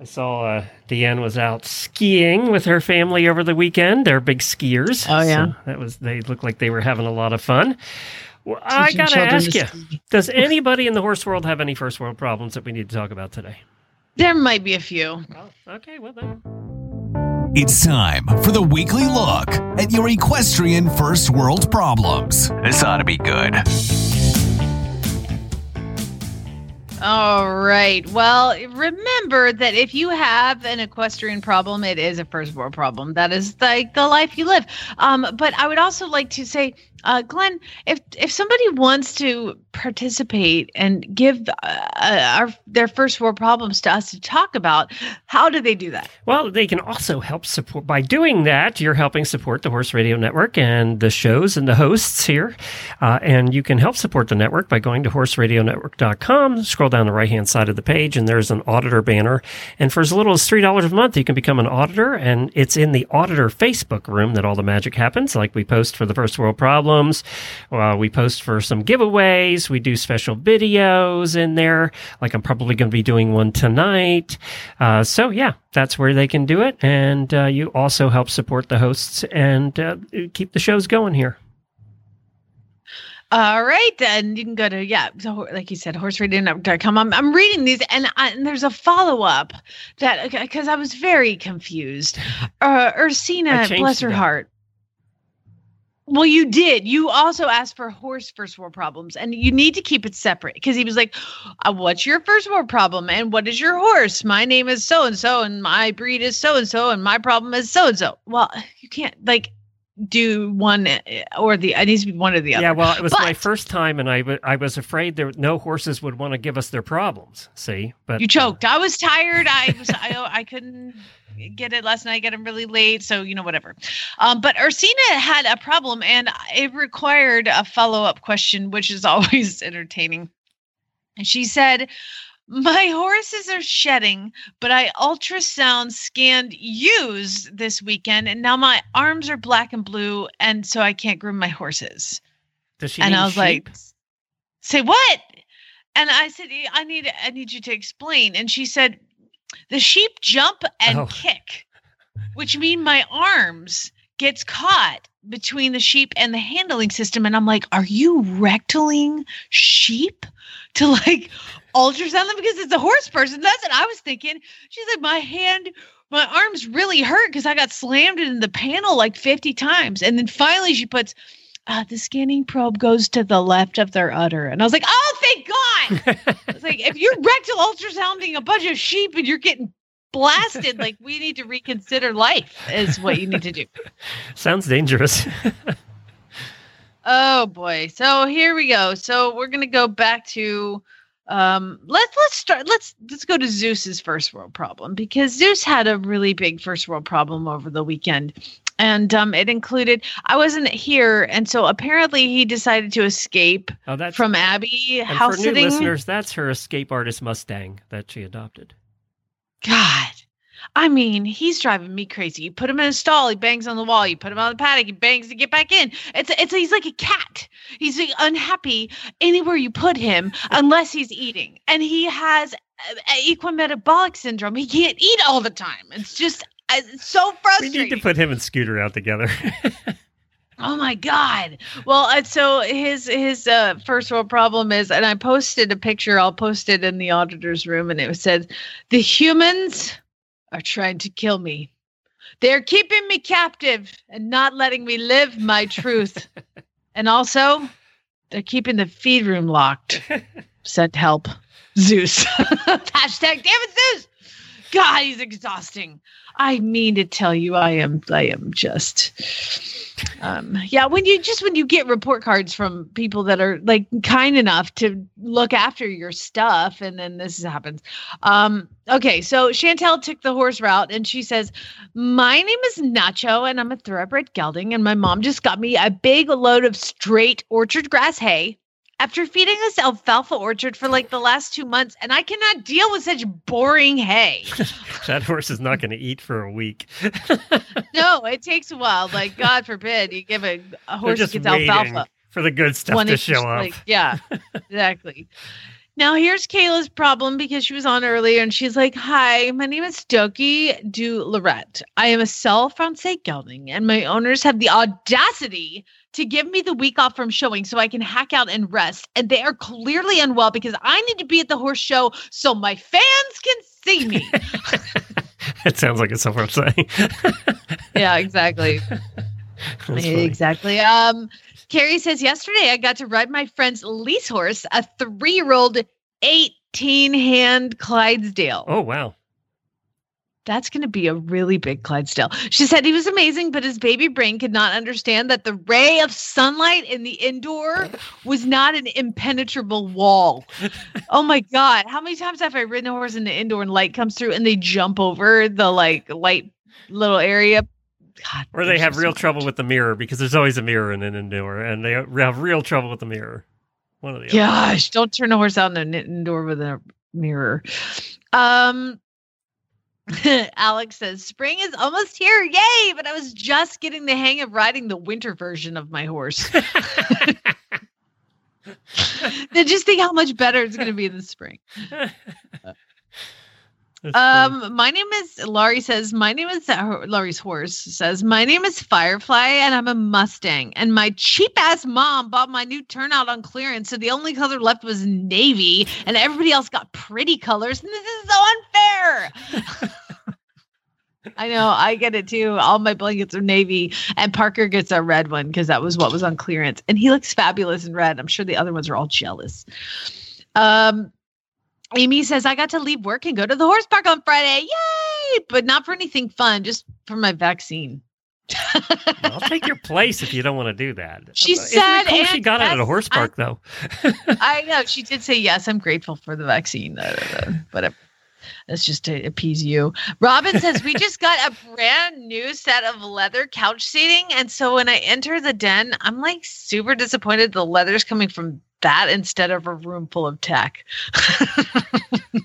I saw uh, DeAnn was out skiing with her family over the weekend. They're big skiers. Oh, yeah. So that was they looked like they were having a lot of fun. Well, I gotta ask to you: ski. Does anybody in the horse world have any first world problems that we need to talk about today? There might be a few. Okay, well then. It's time for the weekly look at your equestrian first world problems. This ought to be good. All right. Well, remember that if you have an equestrian problem, it is a first world problem. That is like the life you live. Um, but I would also like to say, uh, Glenn, if if somebody wants to participate and give uh, our their first world problems to us to talk about, how do they do that? Well, they can also help support by doing that. You're helping support the Horse Radio Network and the shows and the hosts here. Uh, and you can help support the network by going to horseradionetwork.com. Scroll down the right hand side of the page, and there's an auditor banner. And for as little as $3 a month, you can become an auditor. And it's in the auditor Facebook room that all the magic happens, like we post for the First World Problem problems. Well, we post for some giveaways. We do special videos in there. Like I'm probably going to be doing one tonight. Uh, so yeah, that's where they can do it. And uh, you also help support the hosts and uh, keep the shows going here. All right, then you can go to yeah, so like you said, horseradionetwork.com. I'm I'm reading these, and, I, and there's a follow up that because I was very confused. Uh, Ursina, bless her that. heart. Well, you did. You also asked for horse first world problems, and you need to keep it separate because he was like, uh, "What's your first world problem? And what is your horse? My name is so and so, and my breed is so and so, and my problem is so and so." Well, you can't like do one or the. It needs to be one or the other. Yeah, well, it was my first time, and I I was afraid there no horses would want to give us their problems. See, but You choked. I was tired. I was. I, (laughs) I couldn't get it last night. Got him really late. So you know whatever. Um, but Ursina had a problem, and it required a follow up question, which is (laughs) always entertaining. And she said. My horses are shedding, but I ultrasound scanned ewes this weekend, and now my arms are black and blue, and so I can't groom my horses. does she and I was like, sheep? "Say what?" And I said, "I need, I need you to explain." And she said, "The sheep jump and Oh. kick, which mean my arms gets caught between the sheep and the handling system." And I'm like, "Are you rectaling sheep to like ultrasound them because it's a horse person?" That's what I was thinking. She's like, "My hand." My arms really hurt because I got slammed into the panel like 50 times. And then finally she puts, uh, the scanning probe goes to the left of their udder. And I was like, oh, thank God. (laughs) it's like, if you're rectal ultrasounding a bunch of sheep and you're getting blasted, like, we need to reconsider life, is what you need to do. (laughs) Sounds dangerous. Oh boy. So here we go. So we're gonna go back to um let's let's start let's let's go to Zeus's first world problem because Zeus had a really big first world problem over the weekend. And um it included I wasn't here and so apparently he decided to escape oh, that's from Abby and house for new sitting. listeners, that's her escape artist Mustang that she adopted. God. I mean, he's driving me crazy. You put him in a stall, he bangs on the wall. You put him on the paddock, he bangs to get back in. It's it's he's like a cat. He's unhappy anywhere you put him unless he's eating. And he has uh, equine metabolic syndrome. He can't eat all the time. It's just uh, it's so frustrating. We need to put him and Scooter out together. (laughs) Oh my god. Well, uh, so his his uh, first world problem is, and I posted a picture. I'll post it in the auditor's room, and it said, "The humans are trying to kill me. They're keeping me captive and not letting me live my truth. (laughs) and also, they're keeping the feed room locked. (laughs) Send help, Zeus. (laughs) Hashtag damn it, Zeus. God, he's exhausting. I mean to tell you, I am. I am just. Um, yeah, when you just when you get report cards from people that are like kind enough to look after your stuff, and then this happens. Um, okay, so Chantel took the horse route, and she says, "My name is Nacho, and I'm a thoroughbred gelding, and my mom just got me a big load of straight orchard grass hay." After feeding us alfalfa orchard for like the last two months, and I cannot deal with such boring hay. (laughs) that horse is not going to eat for a week. (laughs) no, it takes a while. Like God forbid you give a, a horse that just gets alfalfa. for the good stuff One to show up. like, yeah, (laughs) exactly. Now here's Kayla's problem because she was on earlier and she's like, "Hi, my name is Doki du Lorette. I am a Selle Français gelding, and my owners have the audacity to give me the week off from showing so I can hack out and rest. And they are clearly unwell because I need to be at the horse show so my fans can see me." (laughs) it sounds like it's something I'm saying. yeah, exactly. (laughs) Exactly. Um, Carrie says yesterday I got to ride my friend's lease horse, a three-year-old, eighteen-hand Clydesdale. Oh wow. That's going to be a really big Clydesdale. She said he was amazing, but his baby brain could not understand that the ray of sunlight in the indoor (laughs) was not an impenetrable wall. oh my God. How many times have I ridden a horse in the indoor and light comes through and they jump over the like light little area? God, Or they have real trouble with the mirror because there's always a mirror in an indoor, and they have real trouble with the mirror. One of the other. Gosh, don't turn a horse out in an indoor with a mirror. Um, (laughs) Alex says, Spring is almost here. Yay! But I was just getting the hang of riding the winter version of my horse. (laughs) (laughs) then just think how much better it's going to be in the spring. Um, my name is Laurie says, my name is uh, Laurie's horse says, my name is Firefly and I'm a Mustang. And my cheap ass mom bought my new turnout on clearance. So the only color left was navy and everybody else got pretty colors. And this is so unfair. (laughs) I know, I get it too. All my blankets are navy, and Parker gets a red one because that was what was on clearance, and he looks fabulous in red. I'm sure the other ones are all jealous. Um, Amy says I got to leave work and go to the horse park on Friday. Yay! But not for anything fun, just for my vaccine. I'll take your place if you don't want to do that. She Isn't said, it cool she got out at a yes, horse park, though. (laughs) I know she did say yes. I'm grateful for the vaccine. Whatever. That's just to appease you. Robin says we just got a brand new set of leather couch seating, and so when I enter the den, I'm like super disappointed the leather's coming from that instead of a room full of tech. (laughs)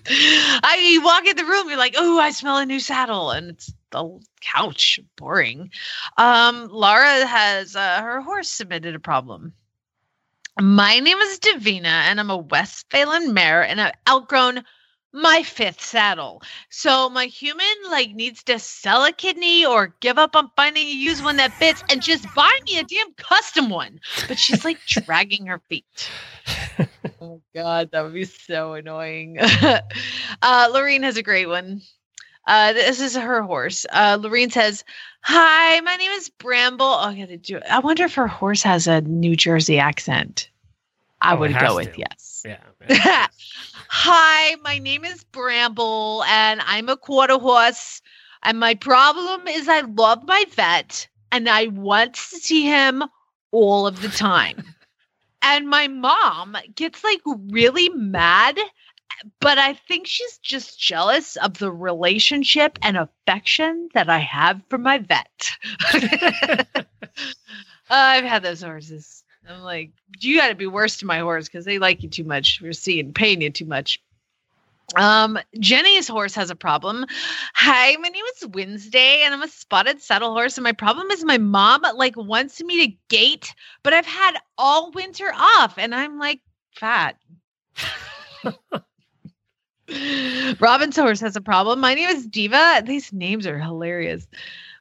I you walk in the room, you're like, oh, I smell a new saddle, and it's the couch. Boring. Um, has uh, her horse submitted a problem. My name is Davina, and I'm a Westphalian mare, and I've outgrown my fifth saddle. So my human like needs to sell a kidney or give up on finding a used one that fits and just buy me a damn custom one. But she's like dragging her feet. (laughs) oh god, that would be so annoying. (laughs) uh Lorene has a great one. Uh, this is her horse. Uh, Lorene says, "Hi, my name is Bramble." Oh, I gotta do it. I wonder if her horse has a New Jersey accent. I Oh, would go with to. yes. Yeah. (laughs) Hi, my name is Bramble, and I'm a quarter horse. And my problem is I love my vet, and I want to see him all of the time. (laughs) and my mom gets like really mad, but I think she's just jealous of the relationship and affection that I have for my vet. (laughs) I've had those horses. I'm like, you got to be worse to my horse because they like you too much. We're seeing paying you too much. Um, Jenny's horse has a problem. Hi, my name is Wednesday, and I'm a spotted saddle horse. And my problem is my mom like wants me to gate, but I've had all winter off, and I'm like fat. (laughs) Robin's horse has a problem. My name is Diva. These names are hilarious.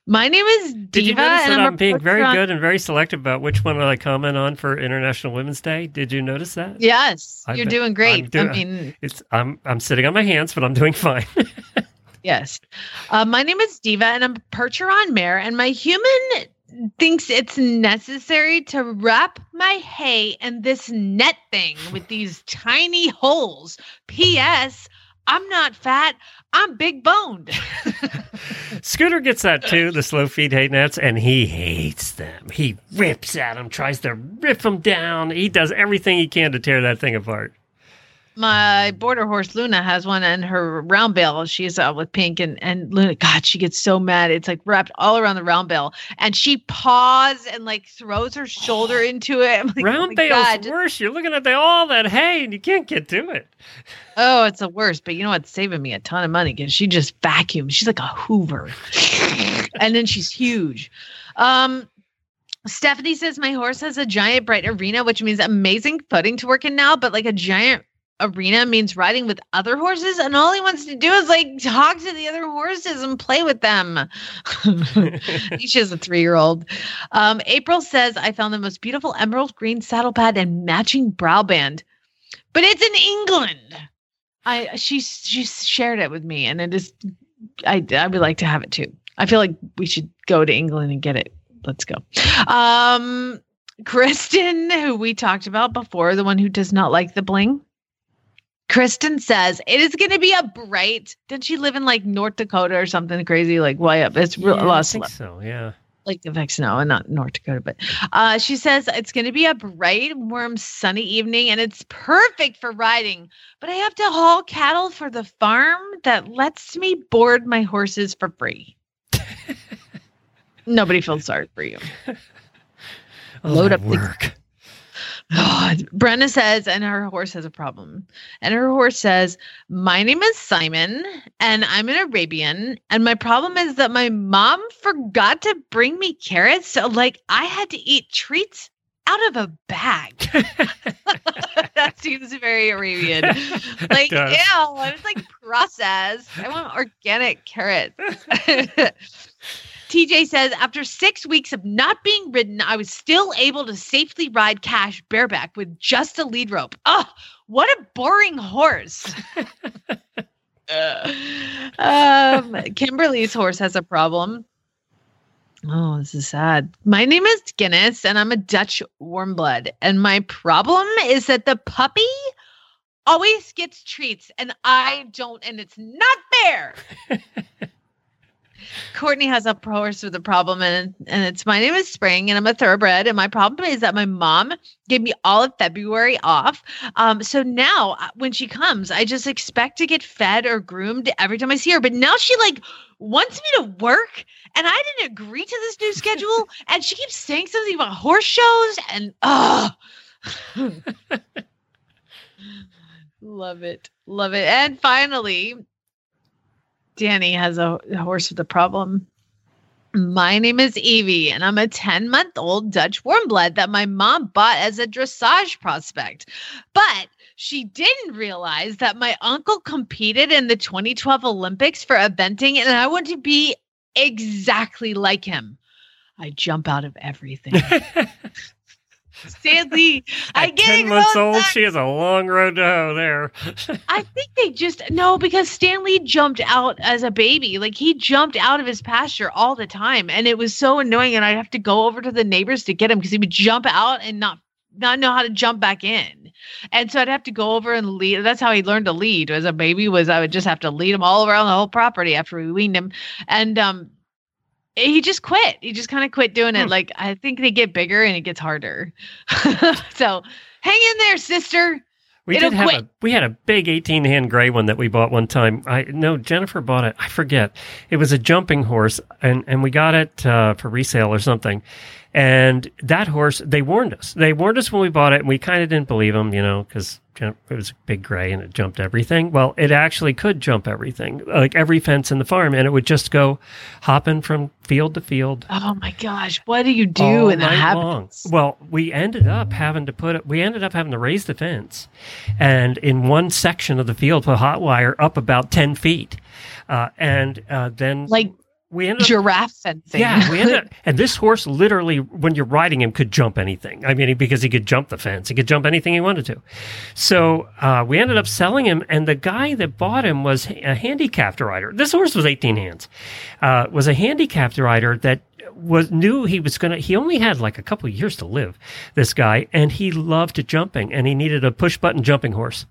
My name is Diva, Did you notice and that I'm, I'm being very good. good and very selective about which one I comment on for International Women's Day? Did you notice that? Yes, I've you're doing great. I'm doing- I mean, It's I'm I'm sitting on my hands, but I'm doing (laughs) fine. Yes. Uh, my name is Diva, and I'm Percheron mare, and my human thinks it's necessary to wrap my hay in this net thing with these tiny holes. P.S. I'm not fat. I'm big boned. (laughs) Scooter gets that too, the slow feed hay nets, and he hates them. He rips at them, tries to rip them down. He does everything he can to tear that thing apart. My border horse Luna has one in her round bale. She's out with pink and and Luna, God, she gets so mad. It's like wrapped all around the round bale, and she paws and like throws her shoulder into it. Like, oh Round my bale's God, worse. You're looking at the, all that hay and you can't get to it. Oh, it's the worst. But you know what's saving me a ton of money because she just vacuums. She's like a Hoover, and then she's huge. Um, Stephanie says my horse has a giant bright arena, which means amazing footing to work in now. But like a giant arena means riding with other horses, and all he wants to do is like talk to the other horses and play with them. (laughs) she has a three-year-old. Um, April says I found the most beautiful emerald green saddle pad and matching brow band, but it's in England. I she she shared it with me, and it is. I I would like to have it too. I feel like we should go to England and get it. Let's go. Um, Kristen, who we talked about before, the one who does not like the bling. Kristen says it is going to be a bright. Didn't she live in like North Dakota or something crazy? Like way up. It's real. Yeah, I think so, yeah. like the Vexno and not North Dakota, but uh, she says it's going to be a bright, warm, sunny evening and it's perfect for riding. But I have to haul cattle for the farm that lets me board my horses for free. (laughs) Nobody feels sorry for you. All Load up the- work. Oh, Brenna says, and her horse has a problem. And her horse says, My name is Simon, and I'm an Arabian. And my problem is that my mom forgot to bring me carrots. So, like, I had to eat treats out of a bag. (laughs) that seems very Arabian. (laughs) Like, ew, does. I was like processed. I want organic carrots. (laughs) TJ says, after six weeks of not being ridden, I was still able to safely ride Cash bareback with just a lead rope. Oh, what a boring horse. (laughs) (laughs) um, Kimberly's horse has a problem. Oh, this is sad. My name is Guinness, and I'm a Dutch warm blood. And my problem is that the puppy always gets treats, and I don't, and it's not fair. (laughs) Courtney has a horse with a problem, and and it's my name is Spring, and I'm a thoroughbred, and my problem is that my mom gave me all of February off. Um, so now uh, when she comes, I just expect to get fed or groomed every time I see her. But now she like wants me to work, and I didn't agree to this new (laughs) schedule, and she keeps saying something about horse shows, and oh. (laughs) Love it. Love it. And finally, Danny has a horse with a problem. My name is Evie, and I'm a 10 month old Dutch warm blood that my mom bought as a dressage prospect. But she didn't realize that my uncle competed in the 2012 Olympics for eventing, and I want to be exactly like him. I jump out of everything. (laughs) Sadly, (laughs) I get 10 it. months old, she has a long road to hoe there. (laughs) I think they just no because Stanley jumped out as a baby. Like he jumped out of his pasture all the time, and it was so annoying. And I'd have to go over to the neighbors to get him because he would jump out and not not know how to jump back in. And so I'd have to go over and lead. That's how he learned to lead as a baby. Was I would just have to lead him all around the whole property after we weaned him, and um. He just quit. He just kind of quit doing it. Like I think they get bigger and it gets harder. (laughs) so hang in there, sister. We It'll did have quit. a we had a big eighteen hand gray one that we bought one time. I no Jennifer bought it. I forget. It was a jumping horse, and and we got it uh, for resale or something. And that horse, they warned us. They warned us when we bought it, and we kind of didn't believe them, you know, because it was a big gray and it jumped everything. Well, it actually could jump everything, like every fence in the farm, and it would just go hopping from field to field Oh my gosh, what do you do in habit? long. Well, we ended up having to put it. We ended up having to raise the fence, and in one section of the field, put hot wire up about ten feet, uh, and uh, then like we ended up, giraffe fencing. yeah, we ended up, (laughs) and this horse literally, when you're riding him, could jump anything. I mean, because he could jump the fence, he could jump anything he wanted to. So uh, we ended up selling him, and the guy that bought him was a handicapped rider. This horse was 18 hands, uh, was a handicapped rider that was knew he was gonna. He only had like a couple of years to live. This guy, and he loved jumping, and he needed a push button jumping horse.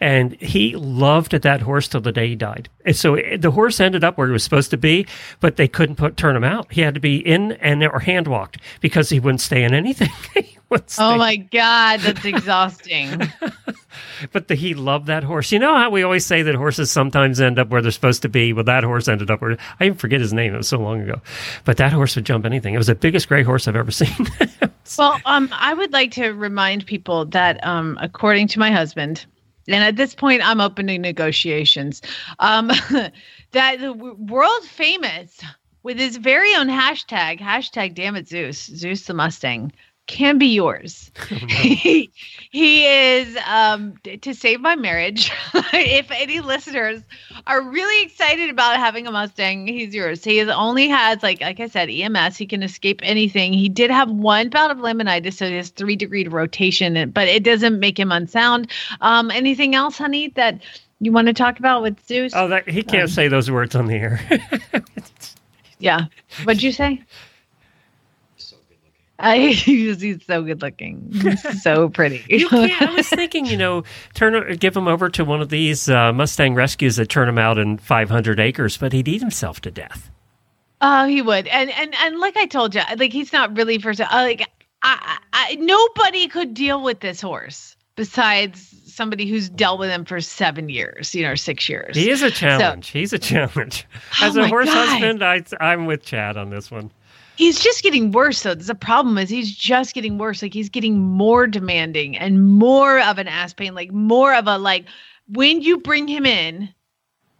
And he loved that horse till the day he died. And so it- the horse ended up where he was supposed to be, but they couldn't put turn him out. He had to be in and or hand walked because he wouldn't stay in anything. (laughs) He oh stay- Oh my god, that's exhausting. (laughs) But the, he loved that horse. You know how we always say that horses sometimes end up where they're supposed to be. Well, that horse ended up where I even forget his name. It was so long ago. But that horse would jump anything. It was the biggest gray horse I've ever (laughs) seen. well, um, I would like to remind people that, um, according to my husband, and at this point, I'm open to negotiations. Um, (laughs) that the world famous with his very own hashtag, hashtag damn it Zeus, Zeus the Mustang, can be yours. (laughs) (laughs) he, he is um to save my marriage. (laughs) if any listeners are really excited about having a Mustang, he's yours. He has only has like like I said, EMS. He can escape anything. He did have one bout of laminitis, so he has three degree rotation, but it doesn't make him unsound. Um, anything else, honey, that you want to talk about with Zeus? oh, that, he can't Um, say those words on the air. Yeah. What'd you say? I, (laughs) he's, he's so good looking. He's so (laughs) pretty. you can't, I was (laughs) thinking, you know, turn give him over to one of these uh, Mustang rescues that turn him out in 500 acres, but he'd eat himself to death. Oh, he would, and and and like I told you, like he's not really for uh, like I, I nobody could deal with this horse besides somebody who's dealt with him for seven years, you know, six years. He is a So- challenge. He's a challenge. Oh As a horse God. husband, I, I'm with Chad on this one. He's just getting worse though. The problem is he's just getting worse. Like he's getting more demanding and more of an ass pain, like more of a like when you bring him in,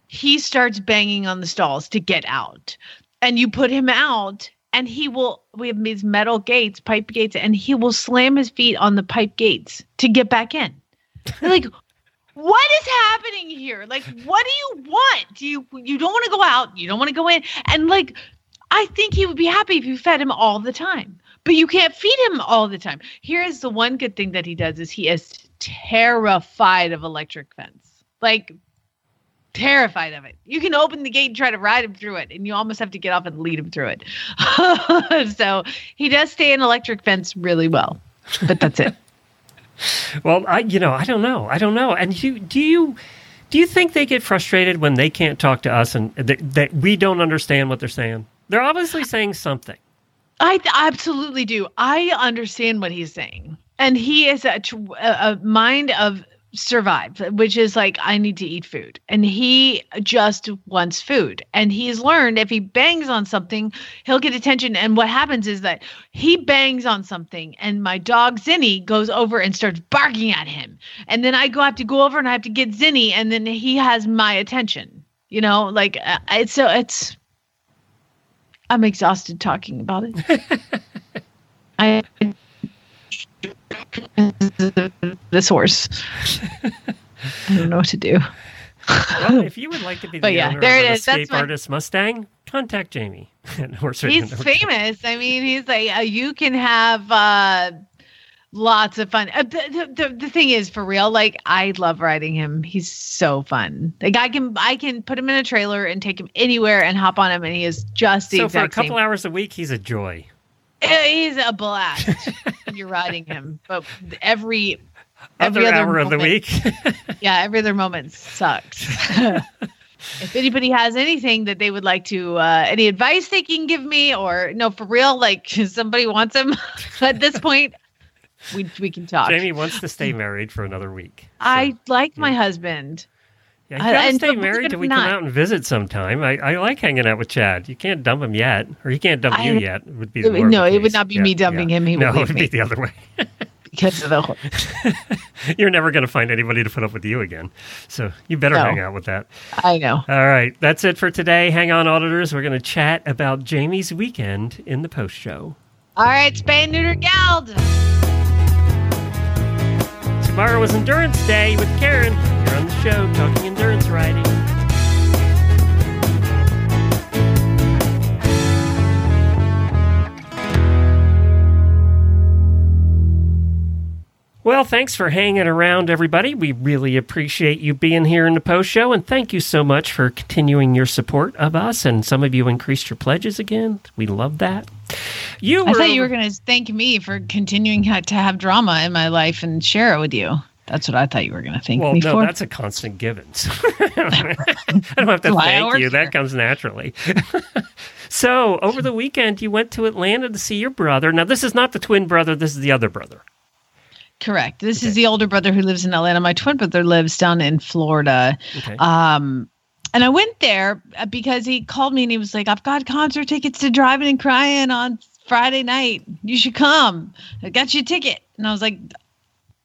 he starts banging on the stalls to get out. And you put him out and he will we have these metal gates, pipe gates, and he will slam his feet on the pipe gates to get back in. (laughs) Like what is happening here? Like, what do you want? Do you you don't want to go out? You don't want to go in? And like, I think he would be happy if you fed him all the time, but you can't feed him all the time. Here is the one good thing that he does: is he is terrified of electric fence, like terrified of it. You can open the gate and try to ride him through it, and you almost have to get off and lead him through it. (laughs) so he does stay in electric fence really well, but that's it. (laughs) well, I you know I don't know I don't know. And you do you do you think they get frustrated when they can't talk to us and that, that we don't understand what they're saying? They're obviously saying something. I absolutely do. I understand what he's saying, and he is a a mind of survive, which is like I need to eat food, and he just wants food. And he's learned if he bangs on something, he'll get attention. And what happens is that he bangs on something, and my dog Zinni goes over and starts barking at him, and then I go have to go over and I have to get Zinni, and then he has my attention. You know, like uh, it's so it's. I'm exhausted talking about it. (laughs) I this horse. I don't know what to do. well, if you would like to be (laughs) the But yeah, owner there of it an. That's escape my- artist Mustang, contact Jamie. (laughs) He's famous. I mean, he's like uh, you can have uh, lots of fun. Uh, the, the, the, thing is, for real, like I love riding him. He's so fun. Like I can I can put him in a trailer and take him anywhere and hop on him, and he is just the So for a couple same. hours a week, he's a joy. Uh, He's a blast. when you're riding him, (laughs) but every Other every other hour of the week. (laughs) yeah, every other moment sucks. (laughs) if anybody has anything that they would like to, uh, any advice they can give me, or no, for real, like somebody wants him at this point, we we can talk. Jamie wants to stay married for another week. I like my husband. Yeah, you Uh, gotta and stay married till we come out and visit sometime. I, I like hanging out with Chad. You can't dump him yet, or he can't dump I- you yet. It would be it would- no, it would not be Yeah, me dumping yeah. him, he would no, leave it would me. be the other way. (laughs) because of the whole. (laughs) You're never going to find anybody to put up with you again. So you better No. hang out with that. I know. All right, that's it for today. Hang on, auditors. We're going to chat about Jamie's weekend in the post show. All right, spay and neuter geld. Tomorrow is Endurance Day with Karen. You're on the show talking endurance riding. Well, thanks for hanging around, everybody. We really appreciate you being here in the post show, and thank you so much for continuing your support of us. And some of you increased your pledges again. We love that. You I thought you were going to thank me for continuing to have drama in my life and share it with you. That's what I thought you were going to thank Well, me no, for. that's a constant given. (laughs) I don't have to Why thank you. That comes naturally. (laughs) so, over the weekend, you went to Atlanta to see your brother. Now, this is not the twin brother. This is the other brother. Correct. This is the older brother who lives in Atlanta. My twin brother lives down in Florida. Okay. Um, and I went there uh, because he called me and he was like, "I've got concert tickets to Drivin N Cryin on Friday night. You should come. I got you a ticket." And I was like,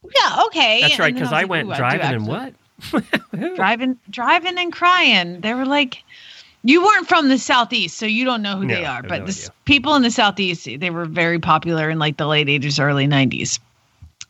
"Yeah, okay." That's right, because I like, went "Ooh, do driving and what? (laughs) driving, driving and crying. They were like, you weren't from the southeast, so you don't know who No, they are. But no the people in the southeast, they were very popular in like the late '80s, early '90s.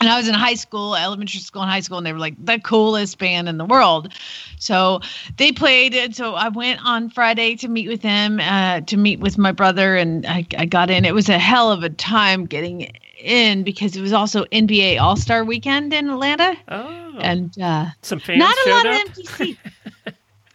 And I was in high school, elementary school, and high school, and they were like the coolest band in the world. So they played. And so I went on Friday to meet with them, uh, to meet with my brother, and I, I got in. It was a hell of a time getting in because it was also NBA All Star Weekend in Atlanta. Oh, and uh, some fans not a lot up? of empty seats.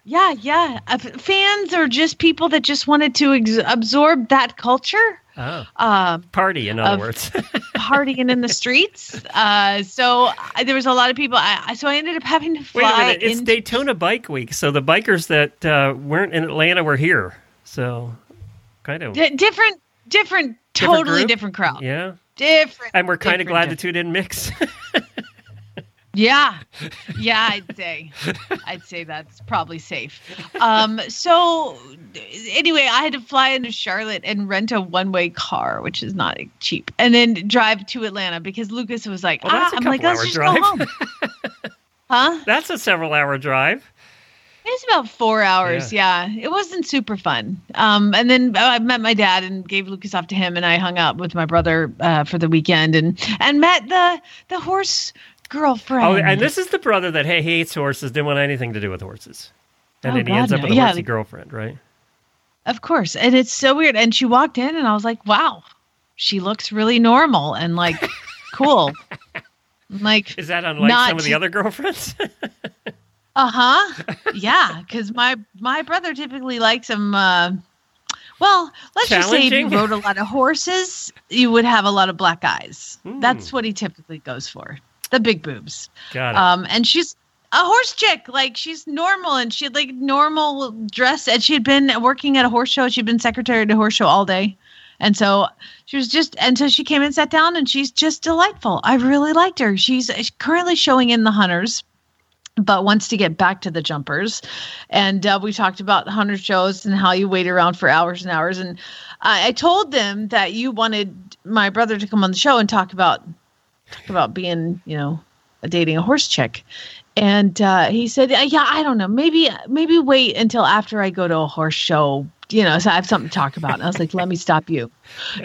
yeah, yeah. Uh, fans are just people that just wanted to ex- absorb that culture. Oh, Um, party, in other words. (laughs) partying in the streets. Uh, so I, there was a lot of people. I, so I ended up having to Wait a fly minute. It's in. Daytona Bike Week, so the bikers that uh, weren't in Atlanta were here. So, kind of. di- different, different, Different totally group? different crowd. Yeah. Different. And we're kind of different, glad the two didn't mix. (laughs) Yeah, yeah, I'd say, I'd say that's probably safe. Um, so anyway, I had to fly into Charlotte and rent a one-way car, which is not cheap, and then drive to Atlanta because Lucas was like, Well, ah, I'm like, let's just drive. go home. (laughs) huh? That's a several hour drive. It's about four hours. Yeah. It wasn't super fun. Um, and then I met my dad and gave Lucas off to him, and I hung out with my brother uh, for the weekend and and met the the horse girlfriend. Oh, and this is the brother that hey, he hates horses, didn't want anything to do with horses. And Oh, then he God, ends up no. with a Yeah. horsey girlfriend, right? Of course. And it's so weird. And she walked in, and I was like, wow, she looks really normal and like (laughs) cool. Like, Is that unlike not- some of the other girlfriends? (laughs) Uh huh. (laughs) Yeah, because my my brother typically likes them. Uh, well, let's just say if you rode a lot of horses, you would have a lot of black eyes. Hmm. That's what he typically goes for. The big boobs. Got it. Um, and she's a horse chick. Like she's normal and she had like normal dress. And she had been working at a horse show. She'd been secretary to a horse show all day. And so she was just, and so she came and sat down and she's just delightful. I really liked her. She's currently showing in the Hunters, but wants to get back to the jumpers. And uh, we talked about the Hunter shows and how you wait around for hours and hours. And I, I told them that you wanted my brother to come on the show and talk about talk about being, you know, dating a horse chick. And uh, he said, "Uh, "Yeah, I don't know. Maybe, maybe wait until after I go to a horse show. You know, so I have something to talk about." And I was like, "Let me stop you.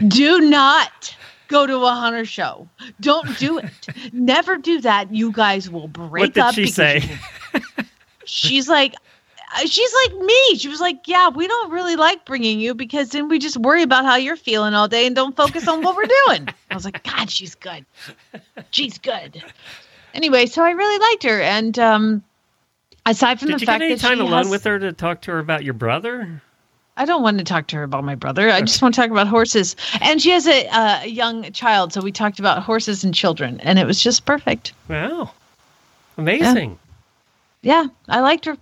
Do not go to a hunter show. Don't do it. Never do that. You guys will break what did up." she say? she's like she's like me she was like yeah we don't really like bringing you because then we just worry about how you're feeling all day and don't focus on what we're doing (laughs) i was like god she's good she's good anyway so i really liked her and um aside from Did the you fact get any that time she alone has- with her to talk to her about your brother? I don't want to talk to her about my brother. I just want to talk about horses. And she has a, uh, a young child, so we talked about horses and children, and it was just perfect. Wow. Amazing. Yeah, I liked her.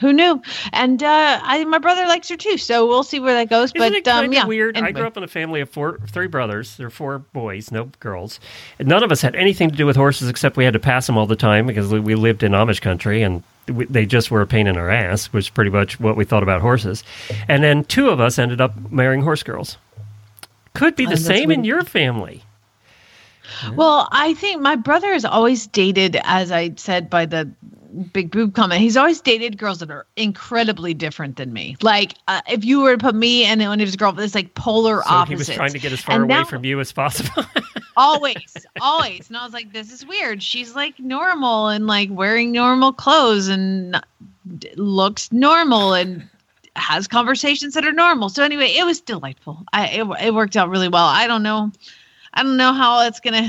Who knew? And uh, I, my brother likes her too, so we'll see where that goes. Isn't but it kind um, of yeah, weird? I grew up in a family of four, three brothers. There are four boys, no girls. And none of us had anything to do with horses except we had to pass them all the time because we- we lived in Amish country and we, they just were a pain in our ass, which is pretty much what we thought about horses. And then two of us ended up marrying horse girls. Could be the Oh, that's same in your family. Well, I think my brother has always dated, as I said by the big boob comment, he's always dated girls that are incredibly different than me. Like, uh, if you were to put me and one of his girlfriends, it's like polar So opposites. he was trying to get as far And away now- from you as possible. (laughs) always, always. And I was like, this is weird. She's like normal and like wearing normal clothes and looks normal and has conversations that are normal. So anyway, it was delightful. I it, it worked out really well. I don't know, I don't know how it's gonna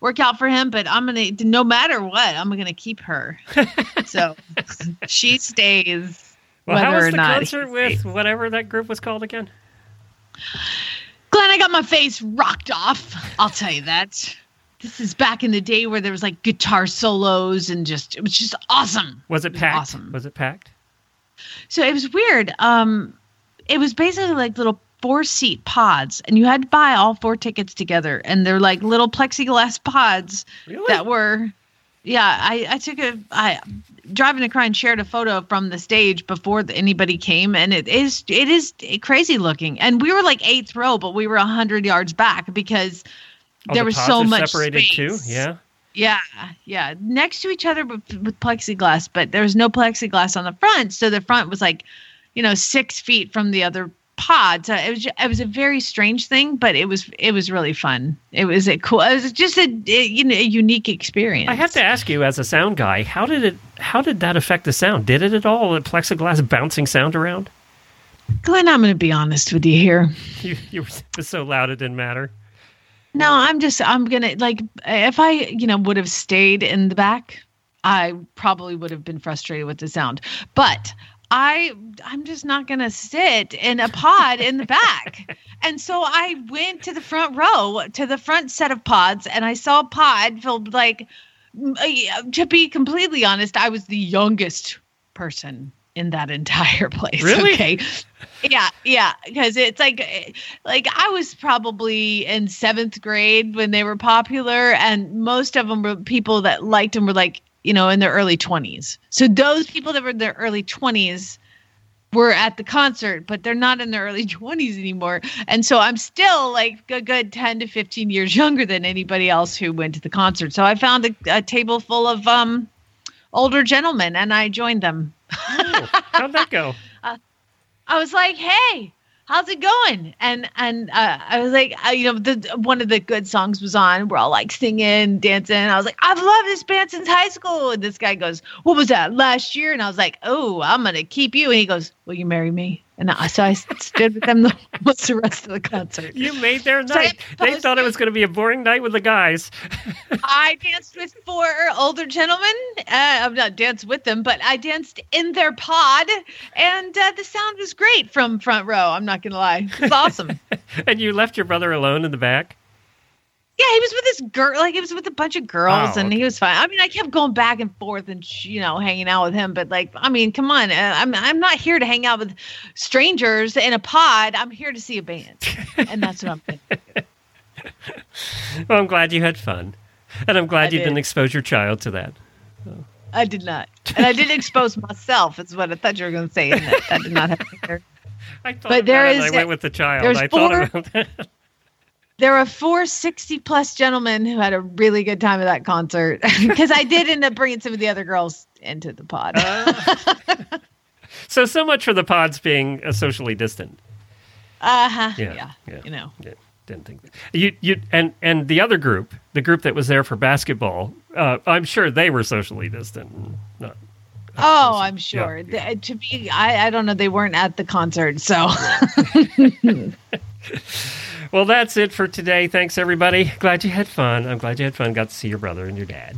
work out for him, but I'm gonna no matter what, I'm gonna keep her. (laughs) so she stays. well, how was or the not concert with whatever that group was called again? Glenn, I got my face rocked off. I'll tell you that. This is back in the day where there was like guitar solos and just it was just awesome. Was it packed? awesome. Was it packed? So it was weird. Um, it was basically like little four seat pods, and you had to buy all four tickets together, and they're like little plexiglass pods that were. Yeah, I I took a I Drivin N Cryin and shared a photo from the stage before the, anybody came, and it is it is crazy looking, and we were like eighth row, but we were a hundred yards back because Oh, there the was so much separated space. too. Yeah. Yeah, yeah, next to each other with, with plexiglass, but there was no plexiglass on the front, so the front was like, you know, six feet from the other pod. So uh, it was it was a very strange thing, but it was it was really fun. It was a cool. It was just a, a you know a unique experience. I have to ask you, as a sound guy, how did it? How did that affect the sound? Did it at all? The plexiglass bouncing sound around? Glenn, I'm going to be honest with you here. (laughs) You, you were so loud it didn't matter. No, I'm just I'm gonna like if I you know would have stayed in the back, I probably would have been frustrated with the sound. But I I'm just not gonna sit in a pod in the back. (laughs) And so I went to the front row to the front set of pods and I saw a pod filled like uh, to be completely honest, I was the youngest person in that entire (laughs) place. Really? Okay. Yeah, yeah, because it's like, eh, like I was probably in seventh grade when they were popular, and most of them were people that liked them were like you know, in their early 20s. So those people that were in their early 20s were at the concert, but they're not in their early (laughs) 20s anymore. And so I'm still like a good 10 to 15 years younger than anybody else who went to the concert. So I found a, a table full of um, older gentlemen and I joined them. Oh, how'd that go? (laughs) uh, I was like, hey, how's it going? And and uh, I was like, uh, you know, the one of the good songs was on. We're all like singing, dancing. I was like, I've loved this band since high school. And this guy goes, What was that last year? And I was like, Oh, I'm gonna keep you. And he goes, Will you marry me? And I, so I stood with them the, (laughs) most the rest of the concert. You made their night. So they thought it was going to be a boring night with the guys. (laughs) I danced with four older gentlemen. Uh, I'm not danced with them, but I danced in their pod, and uh, the sound was great from front row. I'm not going to lie, it was awesome. (laughs) and you left your brother alone in the back. Yeah, he was with this girl, like he was with a bunch of girls, oh, and okay. he was fine. I mean, I kept going back and forth and you know hanging out with him, but like, I mean, come on, uh, I'm I'm not here to hang out with strangers in a pod. I'm here to see a band, and that's what I'm. Thinking. well, I'm glad you had fun, and I'm glad I you did. didn't expose your child to that. I did not, and I didn't expose myself. Is what I thought you were going to say. That, that did not happen. (laughs) I thought but there is. I went with the child. I four, thought about that there were four 60 plus gentlemen who had a really good time at that concert (laughs) because I did end up bringing some of the other girls into the pod. uh, (laughs) so, so much for the pods being uh, socially distant. Uh huh. Yeah, yeah, yeah, You know. Yeah, didn't think that. You, you, and, and the other group, the group that was there for basketball, uh, I'm sure they were socially distant. Not, Oh, I'm sure. Yeah, yeah. to be, I, I don't know. They weren't at the concert, so. (laughs) Well, that's it for today. Thanks, everybody. Glad you had fun. I'm glad you had fun. Got to see your brother and your dad.